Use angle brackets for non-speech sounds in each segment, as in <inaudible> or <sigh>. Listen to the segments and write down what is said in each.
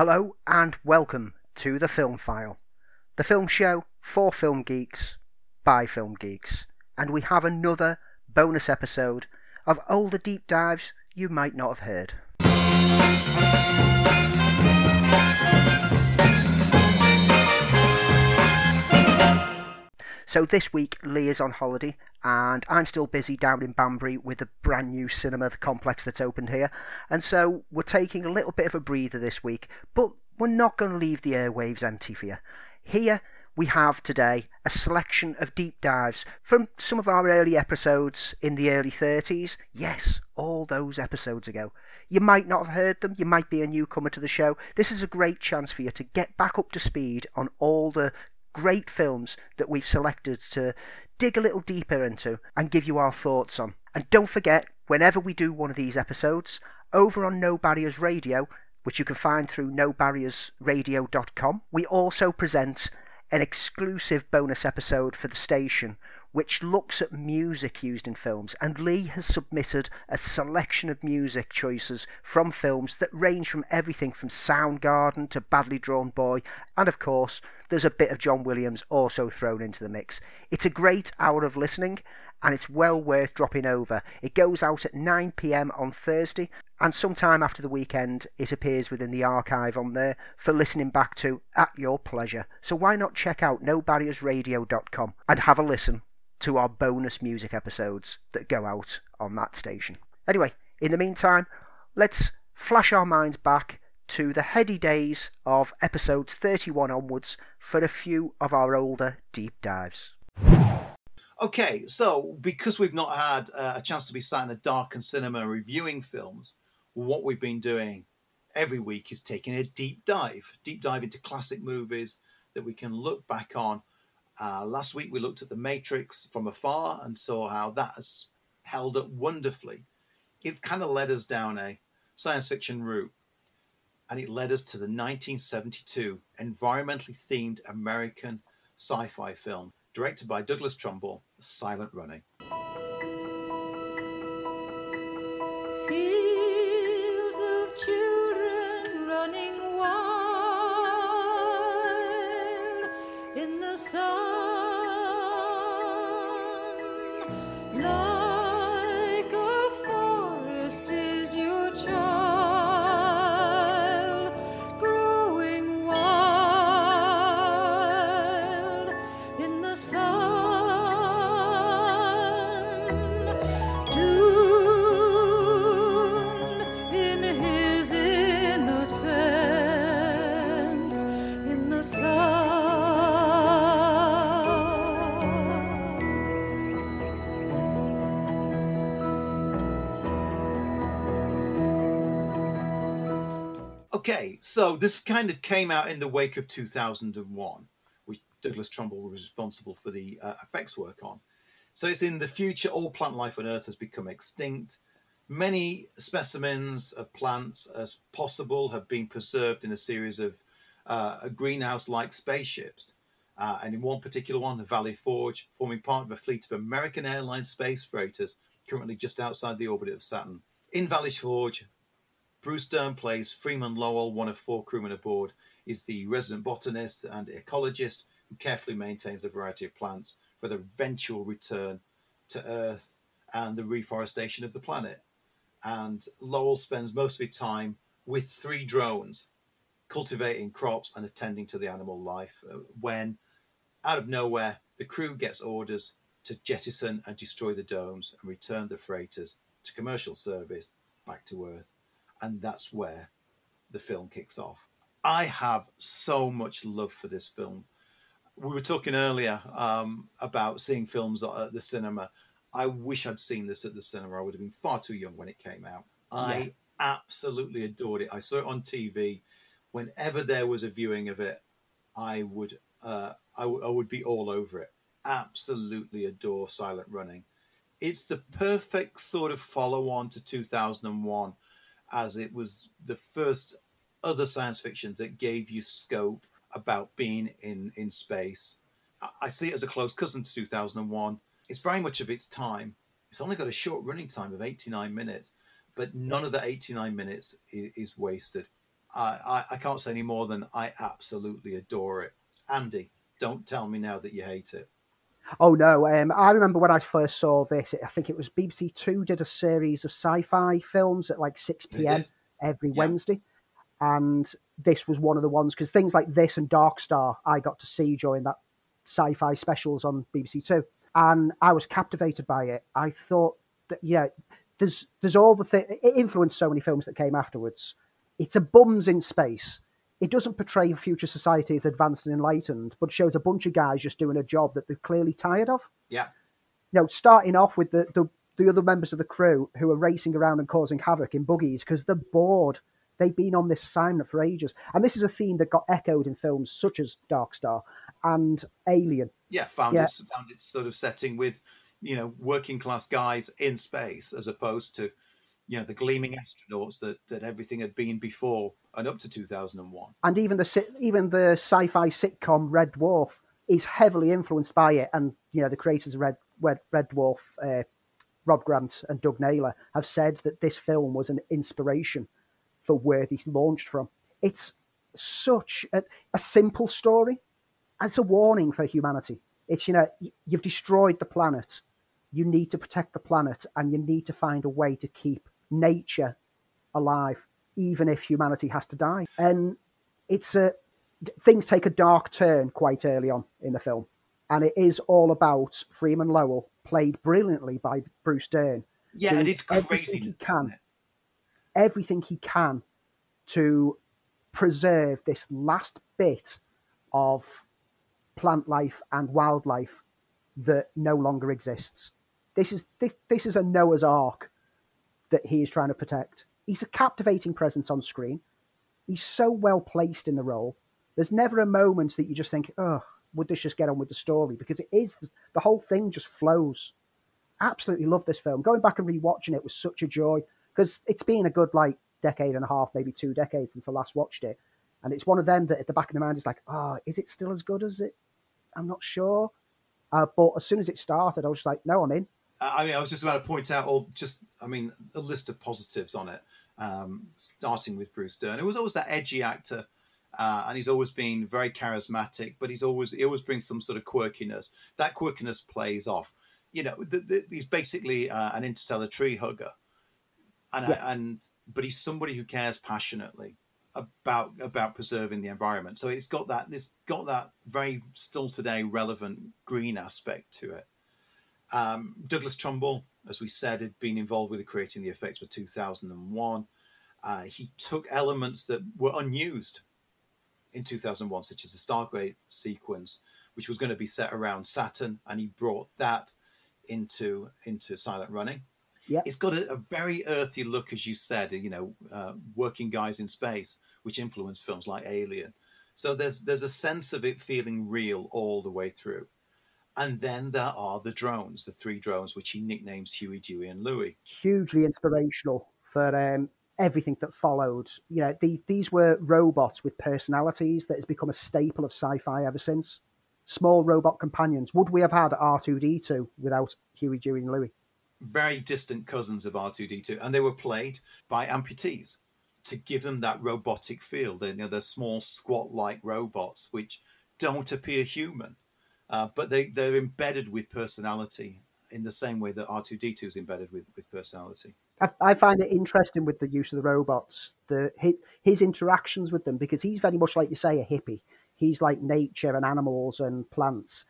Hello and welcome to the Film File, the film show for film geeks by film geeks. And we have another bonus episode of older deep dives you might not have heard. So this week Lee is on holiday and I'm still busy down in Banbury with the brand new cinema complex that's opened here. And so we're taking a little bit of a breather this week, but we're not going to leave the airwaves empty for you. Here we have today a selection of deep dives from some of our early episodes in the early 30s. Yes, all those episodes ago. You might not have heard them, you might be a newcomer to the show. This is a great chance for you to get back up to speed on all the great films that we've selected to dig a little deeper into and give you our thoughts on. And don't forget, whenever we do one of these episodes, over on No Barriers Radio, which you can find through nobarriersradio.com, we also present an exclusive bonus episode for the station which looks at music used in films, and Lee has submitted a selection of music choices from films that range from everything from Soundgarden to Badly Drawn Boy, and of course, there's a bit of John Williams also thrown into the mix. It's a great hour of listening, and it's well worth dropping over. It goes out at 9 pm on Thursday, and sometime after the weekend, it appears within the archive on there for listening back to at your pleasure. So why not check out nobarriersradio.com and have a listen to our bonus music episodes that go out on that station. Anyway, in the meantime, let's flash our minds back to the heady days of episodes 31 onwards for a few of our older deep dives. Okay, so because we've not had uh, a chance to be sat in a darkened cinema reviewing films, what we've been doing every week is taking a deep dive, deep dive into classic movies that we can look back on uh, last week we looked at The Matrix from afar and saw how that has held up wonderfully. It's kind of led us down a science fiction route and it led us to the 1972 environmentally themed American sci fi film directed by Douglas Trumbull, Silent Running. This kind of came out in the wake of 2001, which Douglas Trumbull was responsible for the uh, effects work on. So it's in the future, all plant life on Earth has become extinct. Many specimens of plants as possible have been preserved in a series of uh, greenhouse like spaceships. Uh, and in one particular one, the Valley Forge, forming part of a fleet of American Airlines space freighters currently just outside the orbit of Saturn. In Valley Forge, Bruce Dern plays Freeman Lowell, one of four crewmen aboard. Is the resident botanist and ecologist who carefully maintains a variety of plants for the eventual return to Earth and the reforestation of the planet. And Lowell spends most of his time with three drones, cultivating crops and attending to the animal life. Uh, when, out of nowhere, the crew gets orders to jettison and destroy the domes and return the freighters to commercial service back to Earth and that's where the film kicks off. I have so much love for this film. We were talking earlier um, about seeing films at the cinema. I wish I'd seen this at the cinema. I would have been far too young when it came out. I yeah. absolutely adored it. I saw it on TV. Whenever there was a viewing of it, I would uh, I, w- I would be all over it. Absolutely adore Silent Running. It's the perfect sort of follow on to 2001 as it was the first other science fiction that gave you scope about being in in space. I see it as a close cousin to 2001. It's very much of its time. It's only got a short running time of 89 minutes, but none of the 89 minutes is, is wasted. I, I, I can't say any more than I absolutely adore it. Andy, don't tell me now that you hate it. Oh no! Um, I remember when I first saw this. I think it was BBC Two did a series of sci-fi films at like six pm every yeah. Wednesday, and this was one of the ones because things like this and Dark Star I got to see during that sci-fi specials on BBC Two, and I was captivated by it. I thought that yeah, there's there's all the thing. It influenced so many films that came afterwards. It's a bums in space it doesn't portray future society as advanced and enlightened, but shows a bunch of guys just doing a job that they're clearly tired of. Yeah. You know, starting off with the, the, the other members of the crew who are racing around and causing havoc in buggies because they're bored. They've been on this assignment for ages. And this is a theme that got echoed in films such as Dark Star and Alien. Yeah, found, yeah. Its, found its sort of setting with, you know, working class guys in space as opposed to you know the gleaming astronauts that that everything had been before and up to 2001 and even the even the sci-fi sitcom red dwarf is heavily influenced by it. And you know the creators of red red, red dwarf uh, rob grant and doug naylor have said that this film was an inspiration for where this launched from. It's such a, a simple story. It's a warning for humanity. It's you know you've destroyed the planet. You need to protect the planet and you need to find a way to keep nature alive, even if humanity has to die. And it's a things take a dark turn quite early on in the film, and it is all about Freeman Lowell, played brilliantly by Bruce Dern. Yeah, and it's crazy. Everything He can, everything he can to preserve this last bit of plant life and wildlife that no longer exists. This is this, this is a Noah's Ark that he is trying to protect. He's a captivating presence on screen. He's so well placed in the role. There's never a moment that you just think, oh, would this just get on with the story? Because it is, the whole thing just flows. Absolutely love this film. Going back and rewatching it was such a joy because it's been a good, like, decade and a half, maybe two decades since I last watched it. And it's one of them that at the back of the mind is like, oh, is it still as good as it? I'm not sure. Uh, but as soon as it started, I was like, no, I'm in. I mean, I was just about to point out all just, I mean, a list of positives on it, um, starting with Bruce Dern. It was always that edgy actor, uh, and he's always been very charismatic, but he's always he always brings some sort of quirkiness. That quirkiness plays off. You know, the, the, he's basically uh, an interstellar tree hugger, and yeah. and but he's somebody who cares passionately about about preserving the environment. So it's got that it's got that very still today relevant green aspect to it. Um, Douglas Trumbull, as we said, had been involved with creating the effects for 2001. Uh, he took elements that were unused in 2001, such as the Stargate sequence, which was going to be set around Saturn, and he brought that into into Silent Running. Yeah. It's got a, a, very earthy look, as you said, you know, uh, working guys in space, which influenced films like Alien. So there's there's a sense of it feeling real all the way through. And then there are the drones, the three drones, which he nicknames Huey, Dewey, and Louie. Hugely inspirational for um, everything that followed. You know, the, these were robots with personalities that has become a staple of sci-fi ever since. Small robot companions. Would we have had R2D2 without Huey, Dewey, and Louie? Very distant cousins of R2D2, and they were played by amputees to give them that robotic feel. They, you know, they're small, squat-like robots which don't appear human uh, but they they're embedded with personality in the same way that R2D2 is embedded with with personality. I, find it interesting with the use of the robots, the his, his interactions with them, because he's very much like you say a hippie. He's like nature and animals and plants,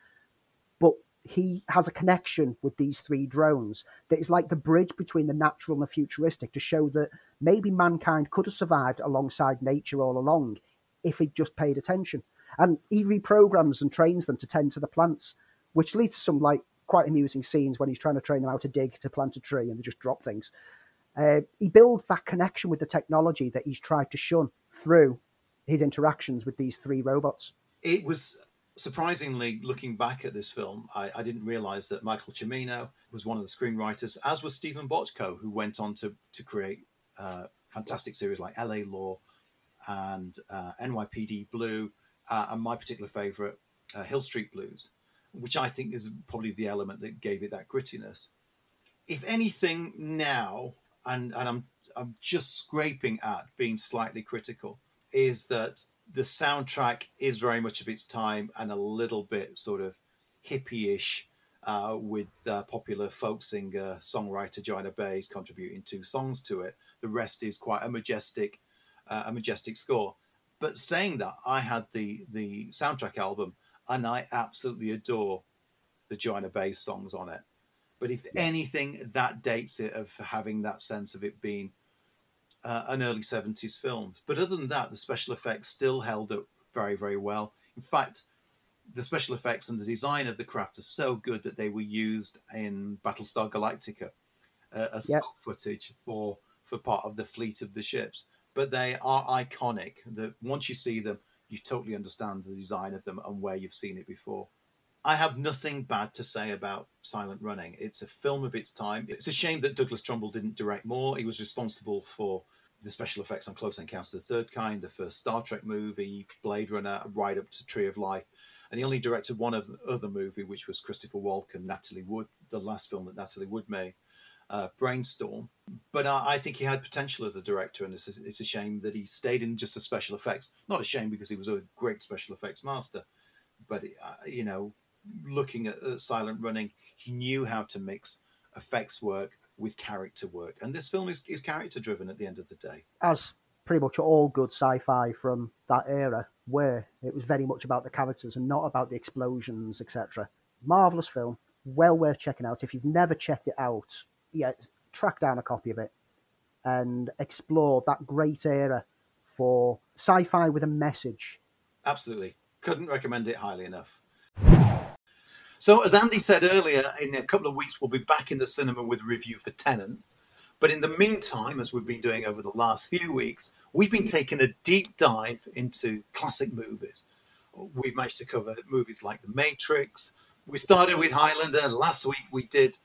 but he has a connection with these three drones that is like the bridge between the natural and the futuristic to show that maybe mankind could have survived alongside nature all along if he just paid attention. And he reprograms and trains them to tend to the plants, which leads to some like quite amusing scenes when he's trying to train them how to dig to plant a tree and they just drop things. Uh, he builds that connection with the technology that he's tried to shun through his interactions with these three robots. It was surprisingly looking back at this film, I, I, didn't realize that Michael Cimino was one of the screenwriters, as was Steven Bochco, who went on to to create uh, fantastic series like L.A. Law and uh, NYPD Blue uh, and my particular favourite, uh, Hill Street Blues, which I think is probably the element that gave it that grittiness. If anything, now, and and I'm I'm just scraping at being slightly critical. is that the soundtrack is very much of its time and a little bit sort of hippie-ish uh, with uh, popular folk singer songwriter Joanna Baez contributing two songs to it. The rest is quite a majestic, uh, a majestic score. But saying that, I had the the soundtrack album and I absolutely adore the Joanna Baez songs on it. But if anything, that dates it of having that sense of it being uh, an early 70s film. But other than that, the special effects still held up very, very well. In fact, the special effects and the design of the craft are so good that they were used in Battlestar Galactica uh, as yep. stock footage for for part of the fleet of the ships. But they are iconic. That once you see them, you totally understand the design of them and where you've seen it before. I have nothing bad to say about Silent Running. It's a film of its time. It's a shame that Douglas Trumbull didn't direct more. He was responsible for the special effects on Close Encounters of the Third Kind, the first Star Trek movie, Blade Runner, right up to Tree of Life. And he only directed one other movie, which was Christopher Walken, Natalie Wood, the last film that Natalie Wood made, uh, Brainstorm. But I, I, think he had potential as a director, and it's a, it's a shame that he stayed in just a special effects. Not a shame because he was a great special effects master, but uh, you know, looking at, Silent Running, he knew how to mix effects work with character work. And this film is, is character driven at the end of the day. As pretty much all good sci fi from that era where it was very much about the characters and not about the explosions, etc. Marvelous film, well worth checking out. If you've never checked it out, yeah, track down a copy of it and explore that great era for sci fi with a message. Absolutely. Couldn't recommend it highly enough. So, as Andy said earlier, in a couple of weeks, we'll be back in the cinema with a review for Tenet. But in the meantime, as we've been doing over the last few weeks, we've been taking a deep dive into classic movies. We've managed to cover movies like The Matrix. We started with Highlander. Last week, we did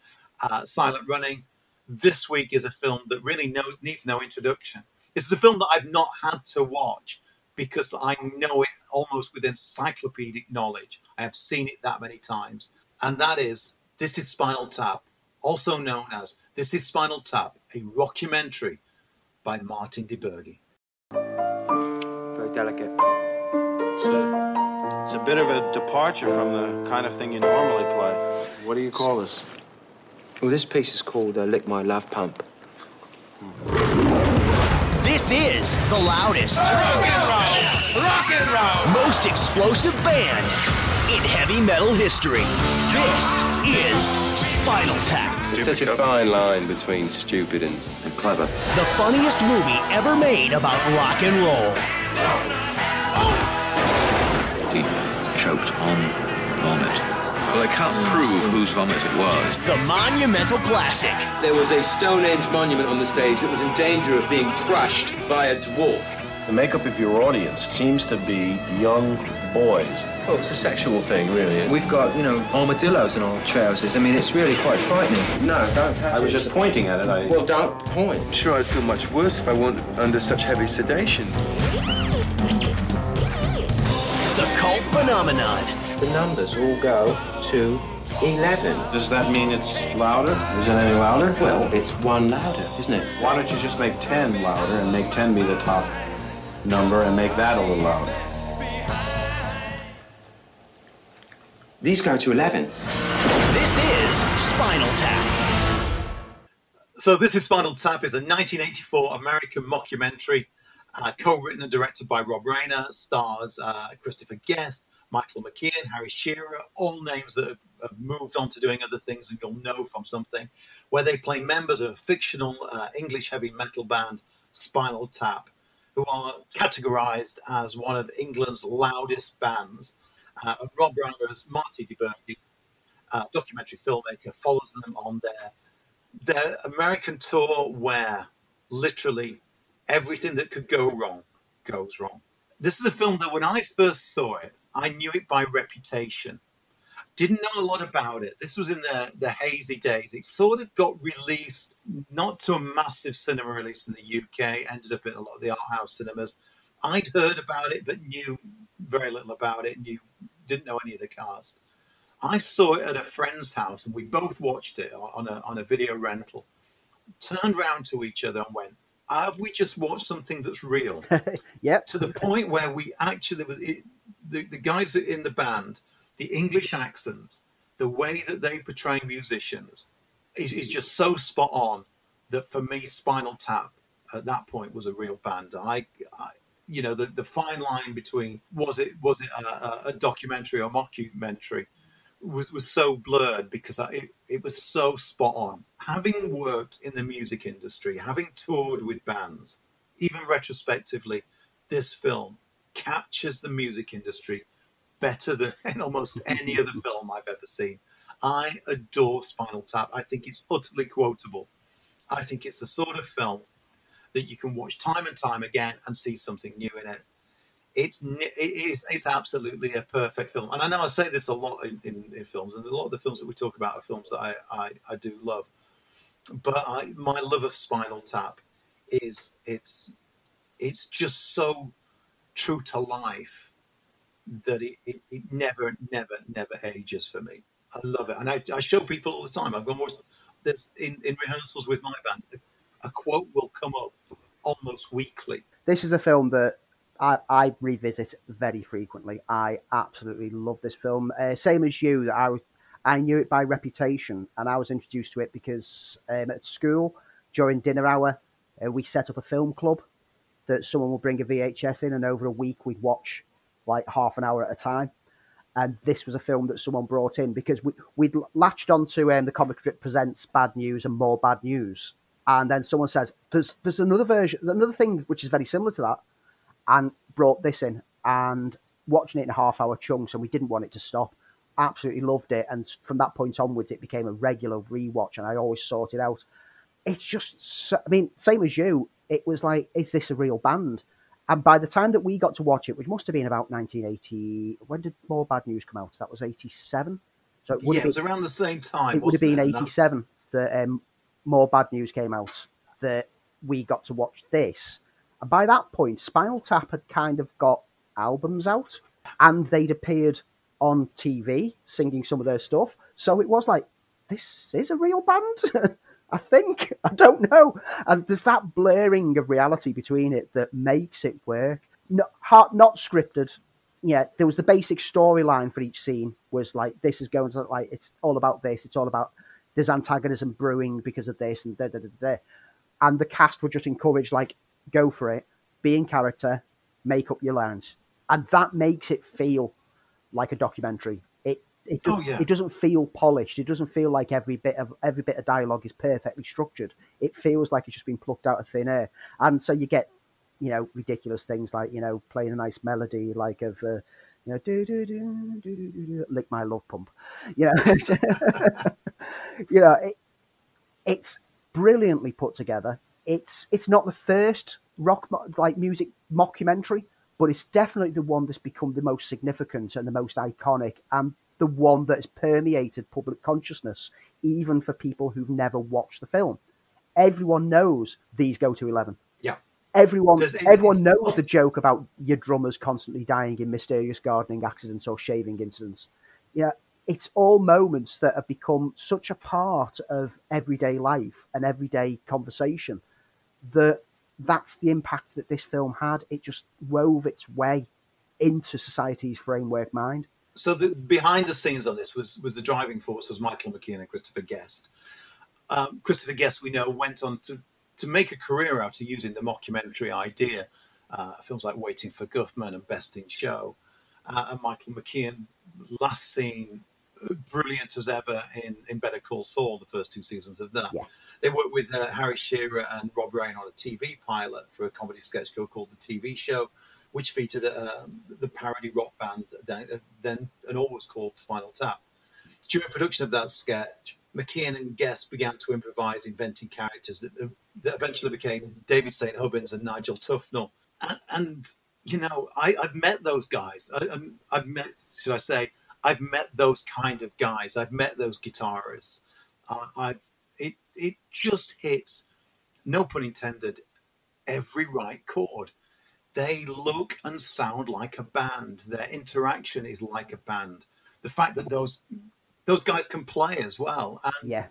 uh, Silent Running. This week is a film that really no, needs no introduction. It's a film that I've not had to watch because I know it almost with encyclopedic knowledge. I have seen it that many times. And that is This is Spinal Tap, also known as This is Spinal Tap, a rockumentary by Martin DiBergi. Very delicate. It's a, it's a bit of a departure from the kind of thing you normally play. What do you call this? Well, this piece is called uh, Lick My Love Pump. This is the loudest, rock and roll, rock and roll, most explosive band in heavy metal history. This is Spinal Tap. It's such a fine line between stupid and, and clever. The funniest movie ever made about rock and roll. He choked on vomit. Well, they can't prove whose vomit it was. The monumental classic. There was a Stonehenge monument on the stage that was in danger of being crushed by a dwarf. The makeup of your audience seems to be young boys. Oh, it's a sexual thing, really. We've got, you know, armadillos in our trousers. I mean, it's really quite frightening. No, don't I was just pointing at it. I... Well, don't point. I'm sure I'd feel much worse if I weren't under such heavy sedation. The cult phenomenon. The numbers all go to 11. Does that mean it's louder? Is it any louder? Well, it's one louder, isn't it? Why don't you just make 10 louder and make 10 be the top number and make that a little louder? These go to 11. This is Spinal Tap. So, This is Spinal Tap is a 1984 American mockumentary uh, co-written and directed by Rob Reiner, stars uh, Christopher Guest, Michael McKean, Harry Shearer, all names that have, have, moved on to doing other things and you'll know from something, where they play members of a fictional uh, English heavy metal band, Spinal Tap, who are categorized as one of England's loudest bands. Uh, Rob Reiner's Marty DiBergi, uh, documentary filmmaker, follows them on their their American tour, where literally everything that could go wrong goes wrong. This is a film that when I first saw it, I knew it by reputation. Didn't know a lot about it. This was in the, the hazy days. It sort of got released, not to a massive cinema release in the UK, ended up in a lot of the art house cinemas. I'd heard about it, but knew very little about it, knew didn't know any of the cast. I saw it at a friend's house and we both watched it on a, on a video rental. Turned round to each other and went, have we just watched something that's real? <laughs> yep. To the point where we actually, it, the, the guys in the band, the English accents, the way that they portray musicians is, is just so spot on that for me, Spinal Tap at that point was a real band. I, I you know, the, the fine line between was it was it a, a documentary or mockumentary was was so blurred because I, it it was so spot on. Having worked in the music industry, having toured with bands, even retrospectively, this film captures the music industry better than <laughs> almost any other <laughs> film I've ever seen. I adore Spinal Tap. I think it's utterly quotable. I think it's the sort of film that you can watch time and time again and see something new in it. It's it is it's absolutely a perfect film, and I know I say this a lot in, in, in films, and a lot of the films that we talk about are films that I I, I do love. But I, my love of Spinal Tap is it's it's just so true to life that it, it, it never never never ages for me. I love it, and I, I show people all the time. I've gone there's in, in rehearsals with my band, a quote will come up almost weekly. This is a film that I, I revisit very frequently. I absolutely love this film. Uh, same as you, that I was, I knew it by reputation, and I was introduced to it because um, at school during dinner hour, uh, we set up a film club that someone would bring a VHS in, and over a week we'd watch like half an hour at a time. And this was a film that someone brought in because we, we'd latched onto um, the comic strip presents bad news and more bad news. And then someone says there's there's another version another thing which is very similar to that and brought this in and watching it in half hour chunks and we didn't want it to stop. Absolutely loved it and from that point onwards it became a regular rewatch and i always sought it out. It's just i mean same as you it was like is this a real band and by the time that we got to watch it, which must have been about 1980, when did More Bad News come out? That was 87. So it, yeah, it was around the same time. It would have been 87 that um, More Bad News came out. That we got to watch this. And by that point, Spinal Tap had kind of got albums out, and they'd appeared on TV singing some of their stuff. So it was like, this is a real band. <laughs> I think <laughs> I don't know, and there's that blurring of reality between it that makes it work. Not, not scripted. Yeah, there was the basic storyline for each scene was like this is going to like it's all about this. It's all about there's antagonism brewing because of this and da da da da. And the cast were just encouraged like go for it, be in character, make up your lines, and that makes it feel like a documentary it, does, oh, yeah. it doesn't feel polished. It doesn't feel like every bit of every bit of dialogue is perfectly structured. It feels like it's just been plucked out of thin air, and so you get, you know, ridiculous things like you know playing a nice melody like of. Uh, you know, do do do do do do lick my love pump. You know, you know, it, it's brilliantly put together. It's it's not the first rock like music mockumentary, but it's definitely the one that's become the most significant and the most iconic. And the one that has permeated public consciousness, even for people who've never watched the film. Everyone knows these go to eleven. Yeah. Everyone, everyone knows the joke about your drummers constantly dying in mysterious gardening accidents or shaving incidents. Yeah, it's all moments that have become such a part of everyday life and everyday conversation that that's the impact that this film had. It just wove its way into society's framework mind so the behind the scenes on this was was the driving force was Michael McKean and Christopher Guest. Um, Christopher Guest, we know, went on to to make a career out of using the mockumentary idea. Uh, films like Waiting for Guffman and Best in Show, uh, and Michael McKean, last seen uh, brilliant as ever in, in Better Call Saul, the first two seasons of that. Yeah. They worked with uh, Harry Shearer and Rob Reiner on a TV pilot for a comedy sketch show called The TV Show which featured um, the parody rock band then and always called Spinal Tap. During production of that sketch, McKean and Guest began to improvise, inventing characters that, that eventually became David St. Hubbins and Nigel Tufnel. And, and you know, I, have met those guys. I, have met, should I say, I've met those kind of guys. I've met those guitarists. I've it it just hits, no pun intended, every right chord they look and sound like a band. Their interaction is like a band. The fact that those those guys can play as well, and yeah,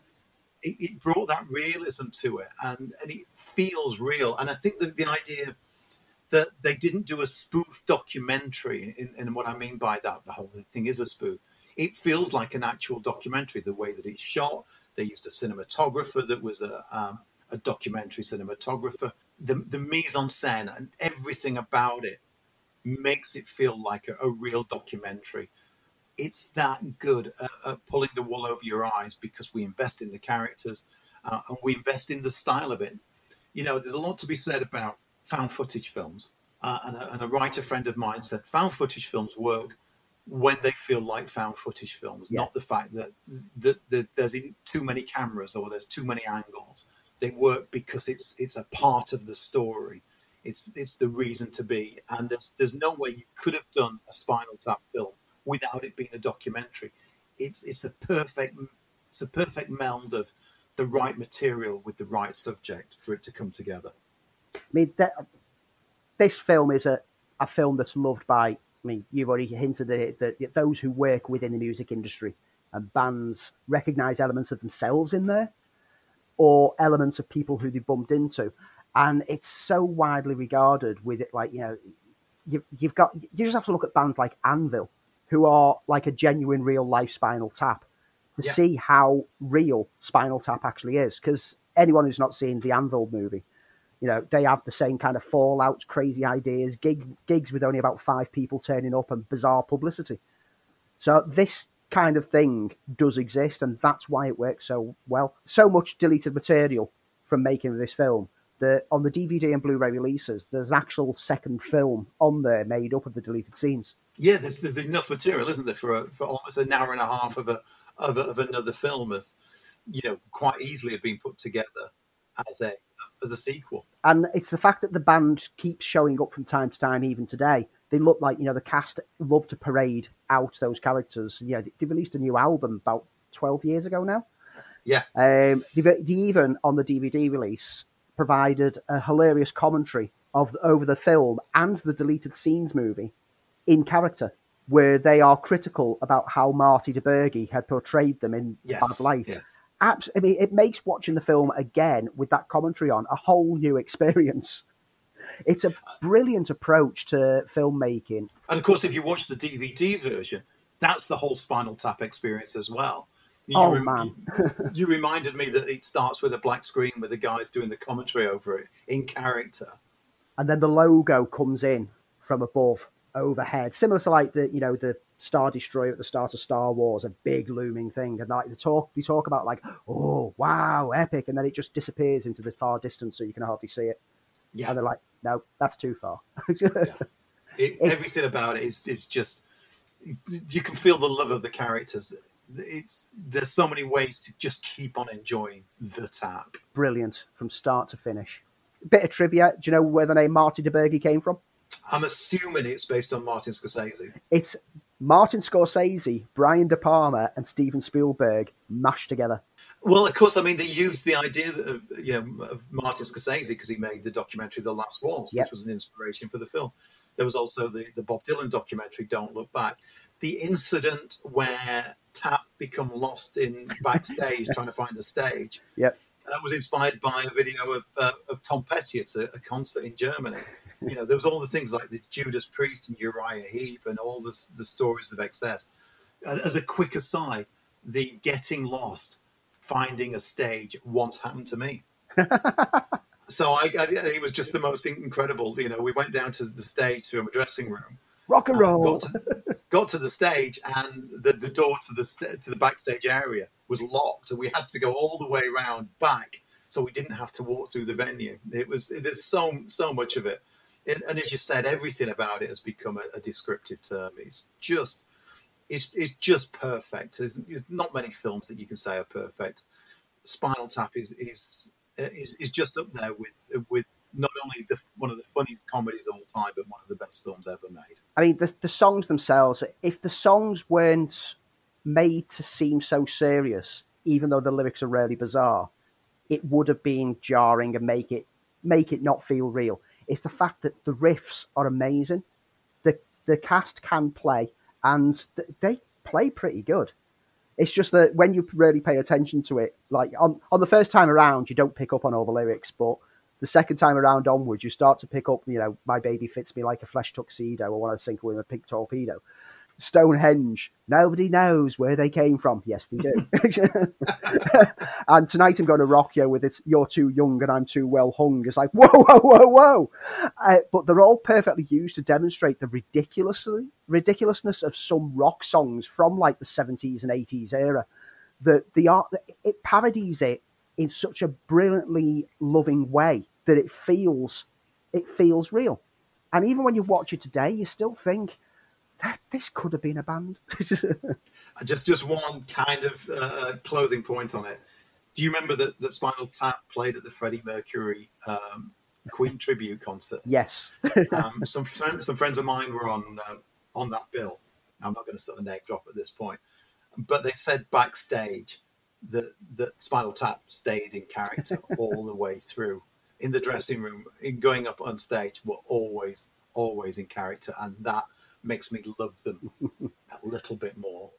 it, it brought that realism to it, and and it feels real. And I think that the idea that they didn't do a spoof documentary, and, what I mean by that, the whole thing is a spoof. It feels like an actual documentary, the way that it's shot. They used a cinematographer that was a, um, a documentary cinematographer. The, the mise en scène and everything about it makes it feel like a, a real documentary. It's that good at, at, pulling the wool over your eyes because we invest in the characters uh, and we invest in the style of it. You know, there's a lot to be said about found footage films. Uh, and, a, and a writer friend of mine said found footage films work when they feel like found footage films, yeah. not the fact that, that, that there's too many cameras or there's too many angles. They work because it's it's a part of the story. It's it's the reason to be, and there's there's no way you could have done a Spinal Tap film without it being a documentary. It's it's the perfect it's the perfect meld of the right material with the right subject for it to come together. I mean, that, this film is a, a film that's loved by. I mean, you've already hinted at it that those who work within the music industry and bands recognize elements of themselves in there, or elements of people who they bumped into, and it's so widely regarded with it. Like you know, you, you've got you just have to look at bands like Anvil, who are like a genuine, real life Spinal Tap to yeah. see how real Spinal Tap actually is. Because anyone who's not seen the Anvil movie, you know, they have the same kind of fallouts, crazy ideas, gig, gigs with only about five people turning up, and bizarre publicity. So this kind of thing does exist, and that's why it works so well. So much deleted material from making this film that on the DVD and Blu-ray releases, there's an actual second film on there made up of the deleted scenes. Yeah, there's there's enough material, isn't there, for a, for almost an hour and a half of a of, of another film of you know quite easily have been put together as a as a sequel. And it's the fact that the band keeps showing up from time to time, even today. They look like you know the cast love to parade out those characters. Yeah, they, they released a new album about twelve years ago now. Yeah. Um, they, they even on the DVD release provided a hilarious commentary of over the film and the deleted scenes movie in character where they are critical about how Marty DiBergi had portrayed them in yes, bad light. Yes. Abs- I mean, it makes watching the film again with that commentary on a whole new experience. It's a brilliant approach to filmmaking. And of course, if you watch the DVD version, that's the whole Spinal Tap experience as well. You oh man! you, you reminded me that it starts with a black screen with the guys doing the commentary over it in character, and then the logo comes in from above overhead, similar to like the you know the Star Destroyer at the start of Star Wars, a big looming thing, and like they talk they talk about like oh wow epic, and then it just disappears into the far distance so you can hardly see it. Yeah, and they're like no, that's too far. yeah. <laughs> it, everything about it is is just you can feel the love of the characters. It's there's so many ways to just keep on enjoying the tap. Brilliant from start to finish. Bit of trivia: Do you know where the name Marty DiBergi came from? I'm assuming it's based on Martin Scorsese. It's Martin Scorsese, Brian De Palma, and Steven Spielberg mashed together. Well, of course, I mean they used the idea of you know of Martin Scorsese because he made the documentary The Last Waltz, yep. which was an inspiration for the film. There was also the the Bob Dylan documentary Don't Look Back. The incident where Tap become lost in backstage <laughs> trying to find the stage. Yep. That was inspired by a video of, uh, of Tom Petty at a, a concert in Germany <laughs> you know, there was all the things like the Judas Priest and Uriah Heep and all the, the stories of excess. As a quick aside, the getting lost, finding a stage once happened to me. <laughs> so I, I, it was just the most incredible. You know, we went down to the stage to a dressing room, rock and uh, roll. Got to, <laughs> got to, the stage, and the, the door to the st- to the backstage area was locked, and we had to go all the way around back, so we didn't have to walk through the venue. It was there's so so much of it and, and as you said, everything about it has become a, a descriptive term. It's just, it's, it's just perfect. There's, there's, not many films that you can say are perfect. Spinal Tap is is uh, is, is just up there with with not only the, one of the funniest comedies of all time, but one of the best films ever made. I mean, the, the songs themselves, if the songs weren't made to seem so serious, even though the lyrics are really bizarre, it would have been jarring and make it make it not feel real. It's the fact that the riffs are amazing. The the cast can play, and th- they play pretty good. It's just that when you really pay attention to it, like on, on the first time around, you don't pick up on all the lyrics, but the second time around onwards, you start to pick up, you know, my baby fits me like a flesh tuxedo, or want to sink with a pink torpedo. Stonehenge, nobody knows where they came from. Yes, they do. <laughs> and tonight I'm going to rock you with it. You're too young and I'm too well hung. It's like whoa, whoa, whoa, whoa. Uh, but they're all perfectly used to demonstrate the ridiculously ridiculousness of some rock songs from like the 70s and 80s era. That the art it parodies it in such a brilliantly loving way that it feels it feels real. And even when you watch it today, you still think that this could have been a band. <laughs> just just one kind of uh, closing point on it. Do you remember that, that Spinal Tap played at the Freddie Mercury um, Queen tribute concert? Yes. <laughs> um, some friends, some friends of mine were on uh, on that bill. I'm not going to sort of name drop at this point, but they said backstage that that Spinal Tap stayed in character <laughs> all the way through. In the dressing room, in going up on stage, were always always in character, and that makes me love them <laughs> a little bit more.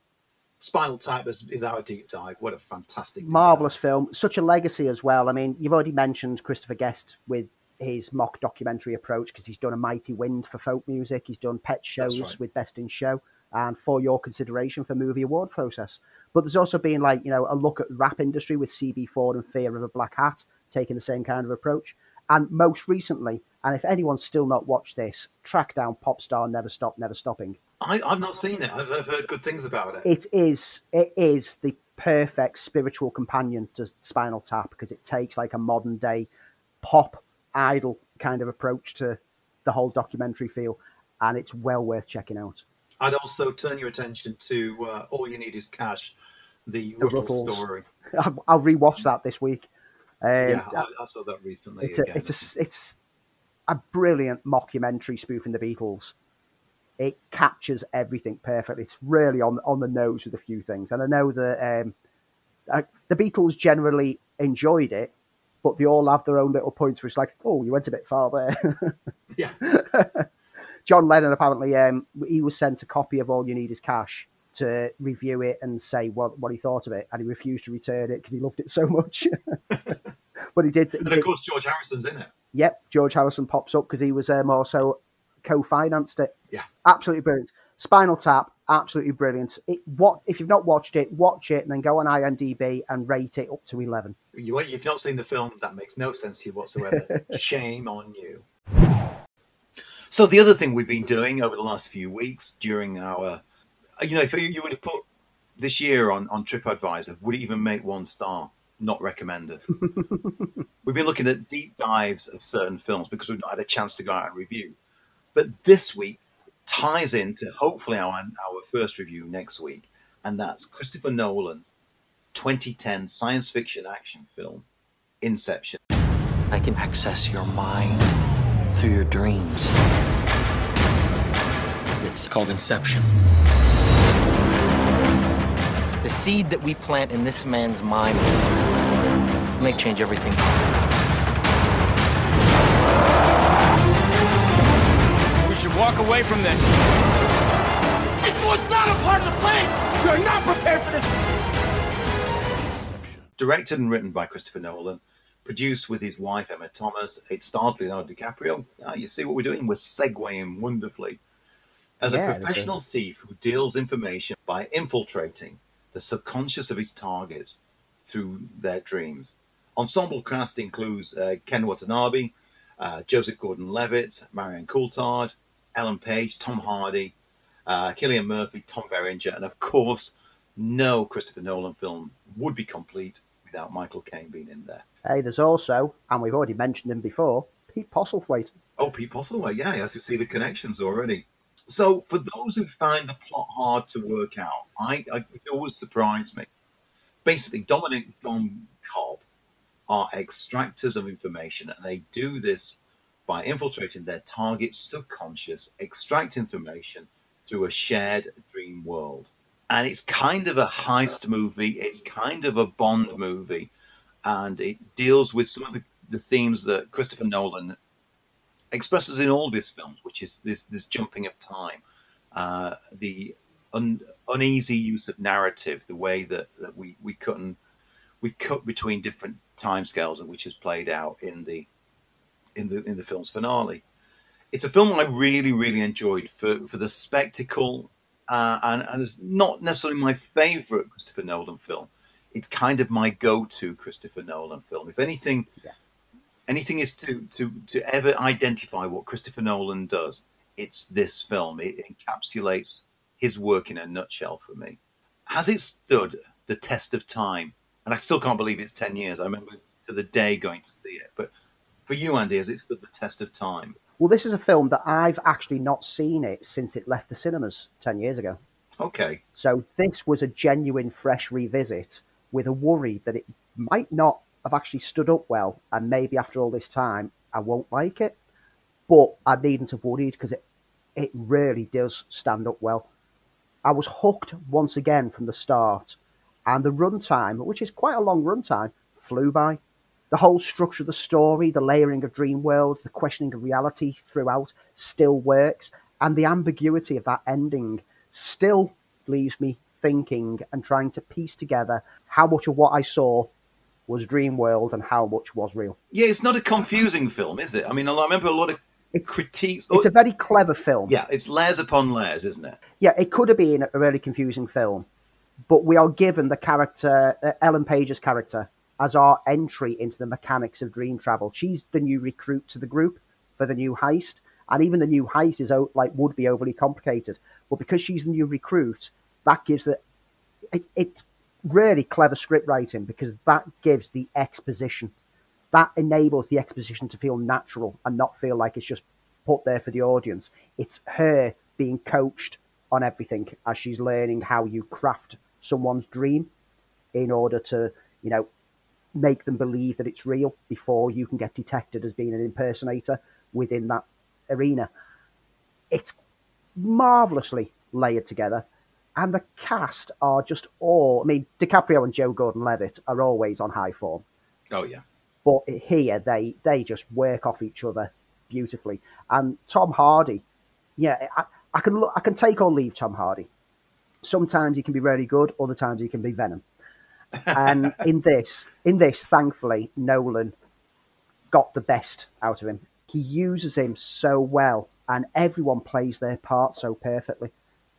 Spinal Tap is, is our deep dive. What a fantastic, marvelous film! Such a legacy as well. I mean, you've already mentioned Christopher Guest with his mock documentary approach because he's done a mighty wind for folk music. He's done pet shows right. with Best in Show and for your consideration for movie award process. But there's also been like you know a look at rap industry with CB4 and Fear of a Black Hat taking the same kind of approach. And most recently, and if anyone's still not watched this, track down Pop Star Never Stop Never Stopping. I, have not seen it. I've, I've heard good things about it. It is. It is the perfect spiritual companion to Spinal Tap because it takes like a modern day pop idol kind of approach to the whole documentary feel, and it's well worth checking out. I'd also turn your attention to uh, All You Need Is Cash, the, the Rutles story. <laughs> I'll rewatch that this week. Um, yeah, I, I, saw that recently. It's a, it's a, it's a brilliant mockumentary spoofing the Beatles. It captures everything perfectly. It's really on on the nose with a few things, and I know that um, uh, the Beatles generally enjoyed it, but they all have their own little points where it's like, oh, you went a bit far there. <laughs> yeah. <laughs> John Lennon apparently um, he was sent a copy of All You Need Is Cash to review it and say what, what he thought of it, and he refused to return it because he loved it so much. <laughs> but he did. He and of did. course, George Harrison's in it. Yep, George Harrison pops up because he was um, also co-financed it. Yeah, absolutely brilliant. Spinal Tap, absolutely brilliant. It, what if you've not watched it, watch it and then go on IMDb and rate it up to eleven. You, you've not seen the film, that makes no sense to you whatsoever. <laughs> Shame on you. So the other thing we've been doing over the last few weeks during our, you know, if you would have put this year on on TripAdvisor, would it even make one star? Not recommended. <laughs> we've been looking at deep dives of certain films because we've not had a chance to go out and review. But this week ties into hopefully our our first review next week, and that's Christopher Nolan's 2010 science fiction action film, Inception. I can access your mind through your dreams. It's called Inception. The seed that we plant in this man's mind may change everything. Walk away from this. This was not a part of the plan! You're not prepared for this! Directed and written by Christopher Nolan, produced with his wife Emma Thomas. It stars Leonardo DiCaprio. Ah, you see what we're doing? We're segueing wonderfully. As yeah, a professional thief who deals information by infiltrating the subconscious of his targets through their dreams. Ensemble cast includes uh, Ken Watanabe, uh, Joseph Gordon-Levitt, Marion Cotillard, Ellen Page, Tom Hardy, uh, Cillian Murphy, Tom Berenger, and of course, no Christopher Nolan film would be complete without Michael Caine being in there. Hey, there's also, and we've already mentioned him before, Pete Postlethwaite. Oh, Pete Postlethwaite, yeah, as you see the connections already. So, for those who find the plot hard to work out, I, I it always surprised me. Basically, Dominic Dom Cobb are extractors of information, and they do this by infiltrating their target's subconscious, extract information through a shared dream world. And it's kind of a heist movie, it's kind of a Bond movie, and it deals with some of the, the themes that Christopher Nolan expresses in all of his films, which is this this jumping of time, uh, the un, uneasy use of narrative, the way that, that we we cut and we cut between different timescales, which is played out in the in the in the film's finale. It's a film I really really enjoyed for for the spectacle, uh, and and it's not necessarily my favorite Christopher Nolan film. It's kind of my go-to Christopher Nolan film. If anything, Yeah. anything is to to to ever identify what Christopher Nolan does, it's this film. It encapsulates his work in a nutshell for me. Has it stood the test of time? And I still can't believe it's ten years. I remember to the day going to see it. But for you, Andy, has it stood the test of time? Well, this is a film that I've actually not seen it since it left the cinemas 10 years ago. Okay. So this was a genuine fresh revisit with a worry that it might not have actually stood up well, and maybe after all this time, I won't like it. But I needn't have worried because it, it really does stand up well. I was hooked once again from the start, and the runtime, which is quite a long runtime, flew by. The whole structure of the story, the layering of dream worlds, the questioning of reality throughout still works, and the ambiguity of that ending still leaves me thinking and trying to piece together how much of what I saw was dream world and how much was real. Yeah, it's not a confusing film, is it? I mean, I remember a lot of critiques. It's a very clever film. Yeah, it's layers upon layers, isn't it? Yeah, it could have been a really confusing film, but we are given the character, uh, Ellen Page's character, as our entry into the mechanics of dream travel. She's the new recruit to the group for the new heist, and even the new heist is like would be overly complicated. But because she's the new recruit, that gives it, it it's really clever script writing because that gives the exposition. That enables the exposition to feel natural and not feel like it's just put there for the audience. It's her being coached on everything as she's learning how you craft someone's dream in order to, you know, make them believe that it's real before you can get detected as being an impersonator within that arena. It's marvelously layered together, and the cast are just all. I mean, DiCaprio and Joe Gordon-Levitt are always on high form, Oh yeah. but here they they just work off each other beautifully. And Tom Hardy, yeah, I, I can look, I can take or leave Tom Hardy. Sometimes he can be really good, other times he can be Venom. And in this, in this, thankfully, Nolan got the best out of him. He uses him so well, and everyone plays their part so perfectly.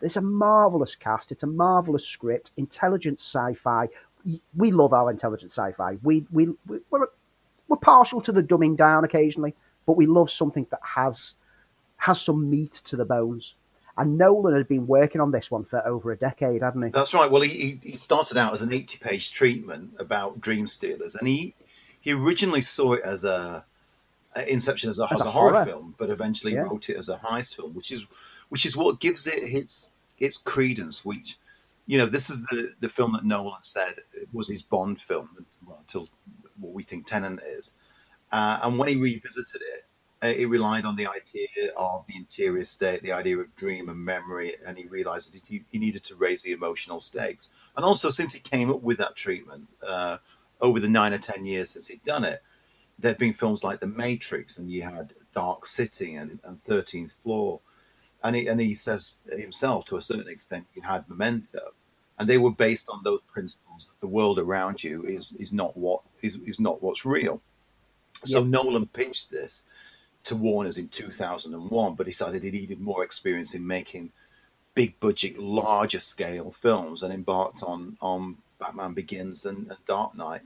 It's a marvelous cast. It's a marvelous script, intelligent sci-fi. We love our intelligent sci-fi. We we- we're we're partial to the dumbing down occasionally, but we love something that has has some meat to the bones. And Nolan had been working on this one for over a decade, hadn't he? That's right. Well, he, he started out as an 80 page treatment about Dream Stealers, and he, he originally saw it as a, Inception as a, as a horror, film, but eventually Yeah. wrote it as a heist film, which is which is what gives it its its credence. Which, you know, this is the, the film that Nolan said was his Bond film well, until what we think Tenet is. Uh, and when he revisited it, it relied on the idea of the interior state, the idea of dream and memory, and he realized that he, he needed to raise the emotional stakes. And also, since he came up with that treatment uh, over the nine or ten years since he'd done it, there'd been films like The Matrix, and you had Dark City and, and Thirteenth Floor, and he and he says himself to a certain extent he had Memento, and they were based on those principles that the world around you is is not what is, is not what's real. So Nolan pitched this to Warner's in 2001, but he decided he needed more experience in making big budget, larger scale films, and embarked on on Batman Begins and, and Dark Knight.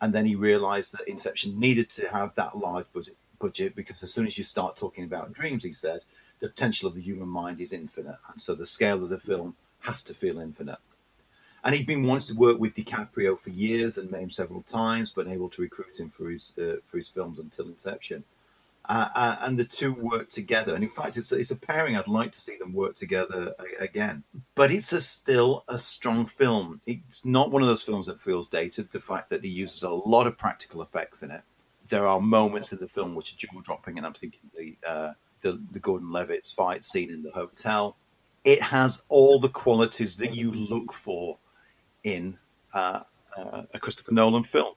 And then he realized that Inception needed to have that large budget, budget because as soon as you start talking about dreams, he said, the potential of the human mind is infinite, and so the scale of the film has to feel infinite. And he'd been wanting to work with DiCaprio for years and met him several times, but unable to recruit him for his uh, for his films until Inception. Uh, and the two work together. And in fact, it's, it's a pairing I'd like to see them work together a- again. But it's a, still a strong film. It's not one of those films that feels dated. The fact that he uses a lot of practical effects in it. There are moments in the film which are jaw dropping, and I'm thinking the uh, the, the Gordon Levitt's fight scene in the hotel. It has all the qualities that you look for in uh, uh, a Christopher Nolan film.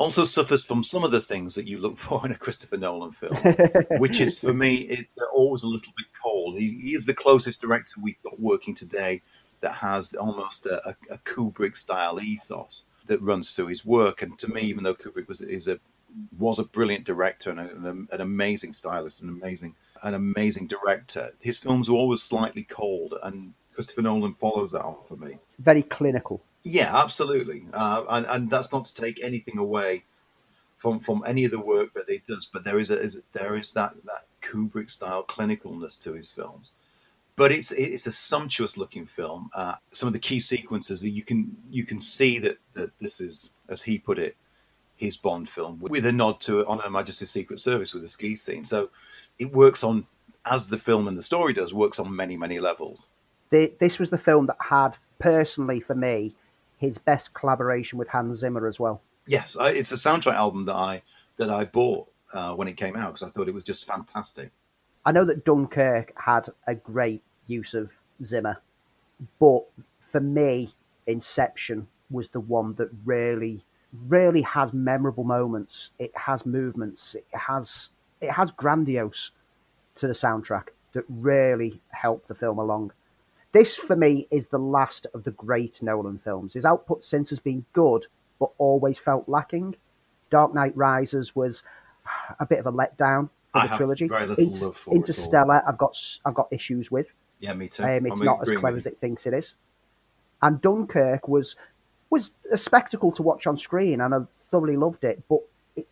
Also suffers from some of the things that you look <laughs> for in a Christopher Nolan film, <laughs> which is for me it, they're always a little bit cold. He, he is the closest director we've got working today that has almost a, a, a Kubrick style ethos that runs through his work. And to me, even though Kubrick was is a was a brilliant director and an, an amazing stylist, an amazing, an amazing director. His films were always slightly cold, and Christopher Nolan follows that on for me. Very clinical. Yeah, absolutely, uh, and, and that's not to take anything away from from any of the work that he does, but there is a is, there is that that Kubrick style clinicalness to his films. But it's it's a sumptuous looking film. Uh, some of the key sequences that you can you can see that that this is, as he put it, his Bond film with a nod to On Her Majesty's Secret Service with a ski scene. So it works on as the film and the story does works on many many levels. The, this was the film that had personally for me his best collaboration with Hans Zimmer as well. Yes, I, it's the soundtrack album that I that I bought uh, when it came out because I thought it was just fantastic. I know that Dunkirk had a great use of Zimmer, but for me, Inception was the one that really, really has memorable moments. It has movements. It has it has grandiose to the soundtrack that really helped the film along. This, for me, is the last of the great Nolan films. His output since has been good, but always felt lacking. Dark Knight Rises was a bit of a letdown for I the trilogy. Inter- Interstellar, I've got I've got issues with. Yeah, me too. Um, it's I'm not as clever as it thinks it is. And Dunkirk was was a spectacle to watch on screen, and I thoroughly loved it. But it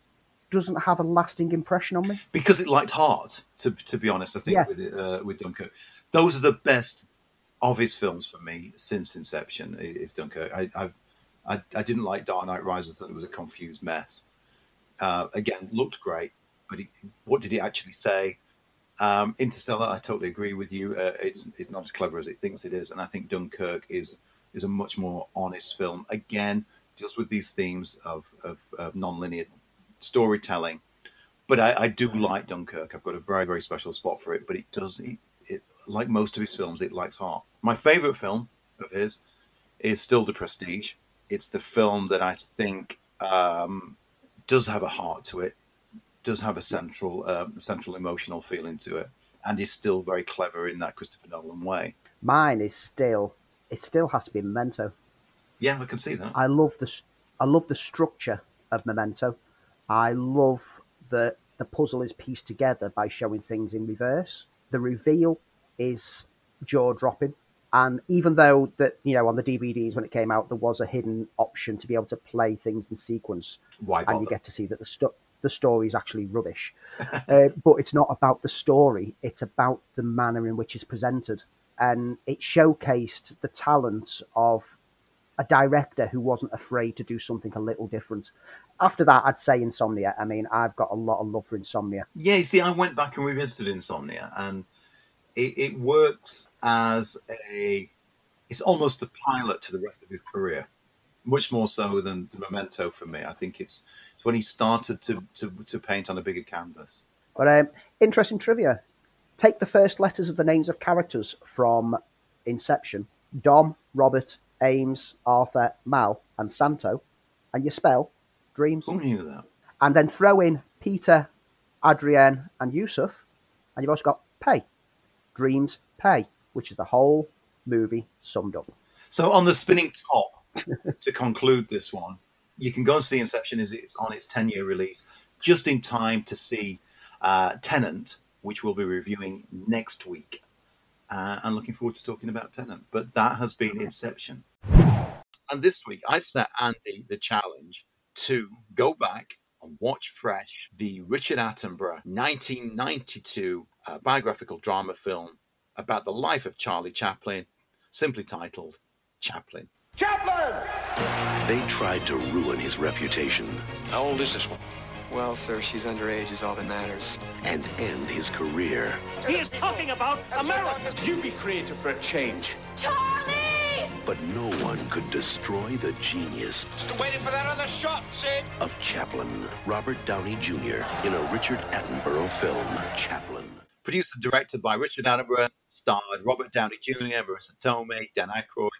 doesn't have a lasting impression on me. because it liked hard. To to be honest, I think Yeah. with uh, with Dunkirk, those are the best of his films for me since Inception. Is Dunkirk? I I, I, I didn't like Dark Knight Rises. Thought it was a confused mess. Uh, again, looked great, but what did he actually say? Um, Interstellar, I totally agree with you. Uh, it's it's not as clever as it thinks it is, and I think Dunkirk is is a much more honest film. Again, deals with these themes of of, of non-linear storytelling. But I, I do like Dunkirk. I've got a very very special spot for it. But it does it, it like most of his films, it likes heart. My favorite film of his is still The Prestige. It's the film that I think um, does have a heart to it, does have a central um, central emotional feeling to it, and is still very clever in that Christopher Nolan way. Mine is still it still has to be Memento. Yeah, I can see that. I love the I love the structure of Memento. I love that the puzzle is pieced together by showing things in reverse. The reveal is jaw dropping. And even though that you know on the DVDs when it came out there was a hidden option to be able to play things in sequence, Why and you get to see that the the story is actually rubbish. <laughs> uh, but it's not about the story; it's about the manner in which it's presented, and it showcased the talent of a director who wasn't afraid to do something a little different. After that, I'd say Insomnia. I mean, I've got a lot of love for Insomnia. Yeah, you see, I went back and revisited Insomnia, and it, it works as a. It's almost the pilot to the rest of his career, much more so than the Memento for me. I think it's, it's when he started to, to to paint on a bigger canvas. But um, interesting trivia. Take the first letters of the names of characters from Inception Dom, Robert, Eames, Arthur, Mal, and Saito, and you spell dreams. Who knew that? And then throw in Peter, Ariadne, and Yusuf, and you've also got Pay. Dreams Pay, which is the whole movie summed up. So on the spinning top, <laughs> to conclude this one, you can go and see Inception as it's on its 10 year release, just in time to see uh, Tenet, which we'll be reviewing next week. Uh, and looking forward to talking about Tenet. But that has been Inception. And this week, I set Andy the challenge to go back and watch fresh the Richard Attenborough 1992 uh, biographical drama film about the life of Charlie Chaplin, simply titled Chaplin. Chaplin! They tried to ruin his reputation How old is this one? Well, sir, she's underage is all that matters. and end his career. He is talking about America. You be creative for a change. Charlie! But no one could destroy the genius Still waiting for that other shot, Sid. of Chaplin, Robert Downey Jr., in a Richard Attenborough film, Chaplin. Produced and directed by Richard Attenborough, starred Robert Downey Jr., Marisa Tomei, Dan Aykroyd,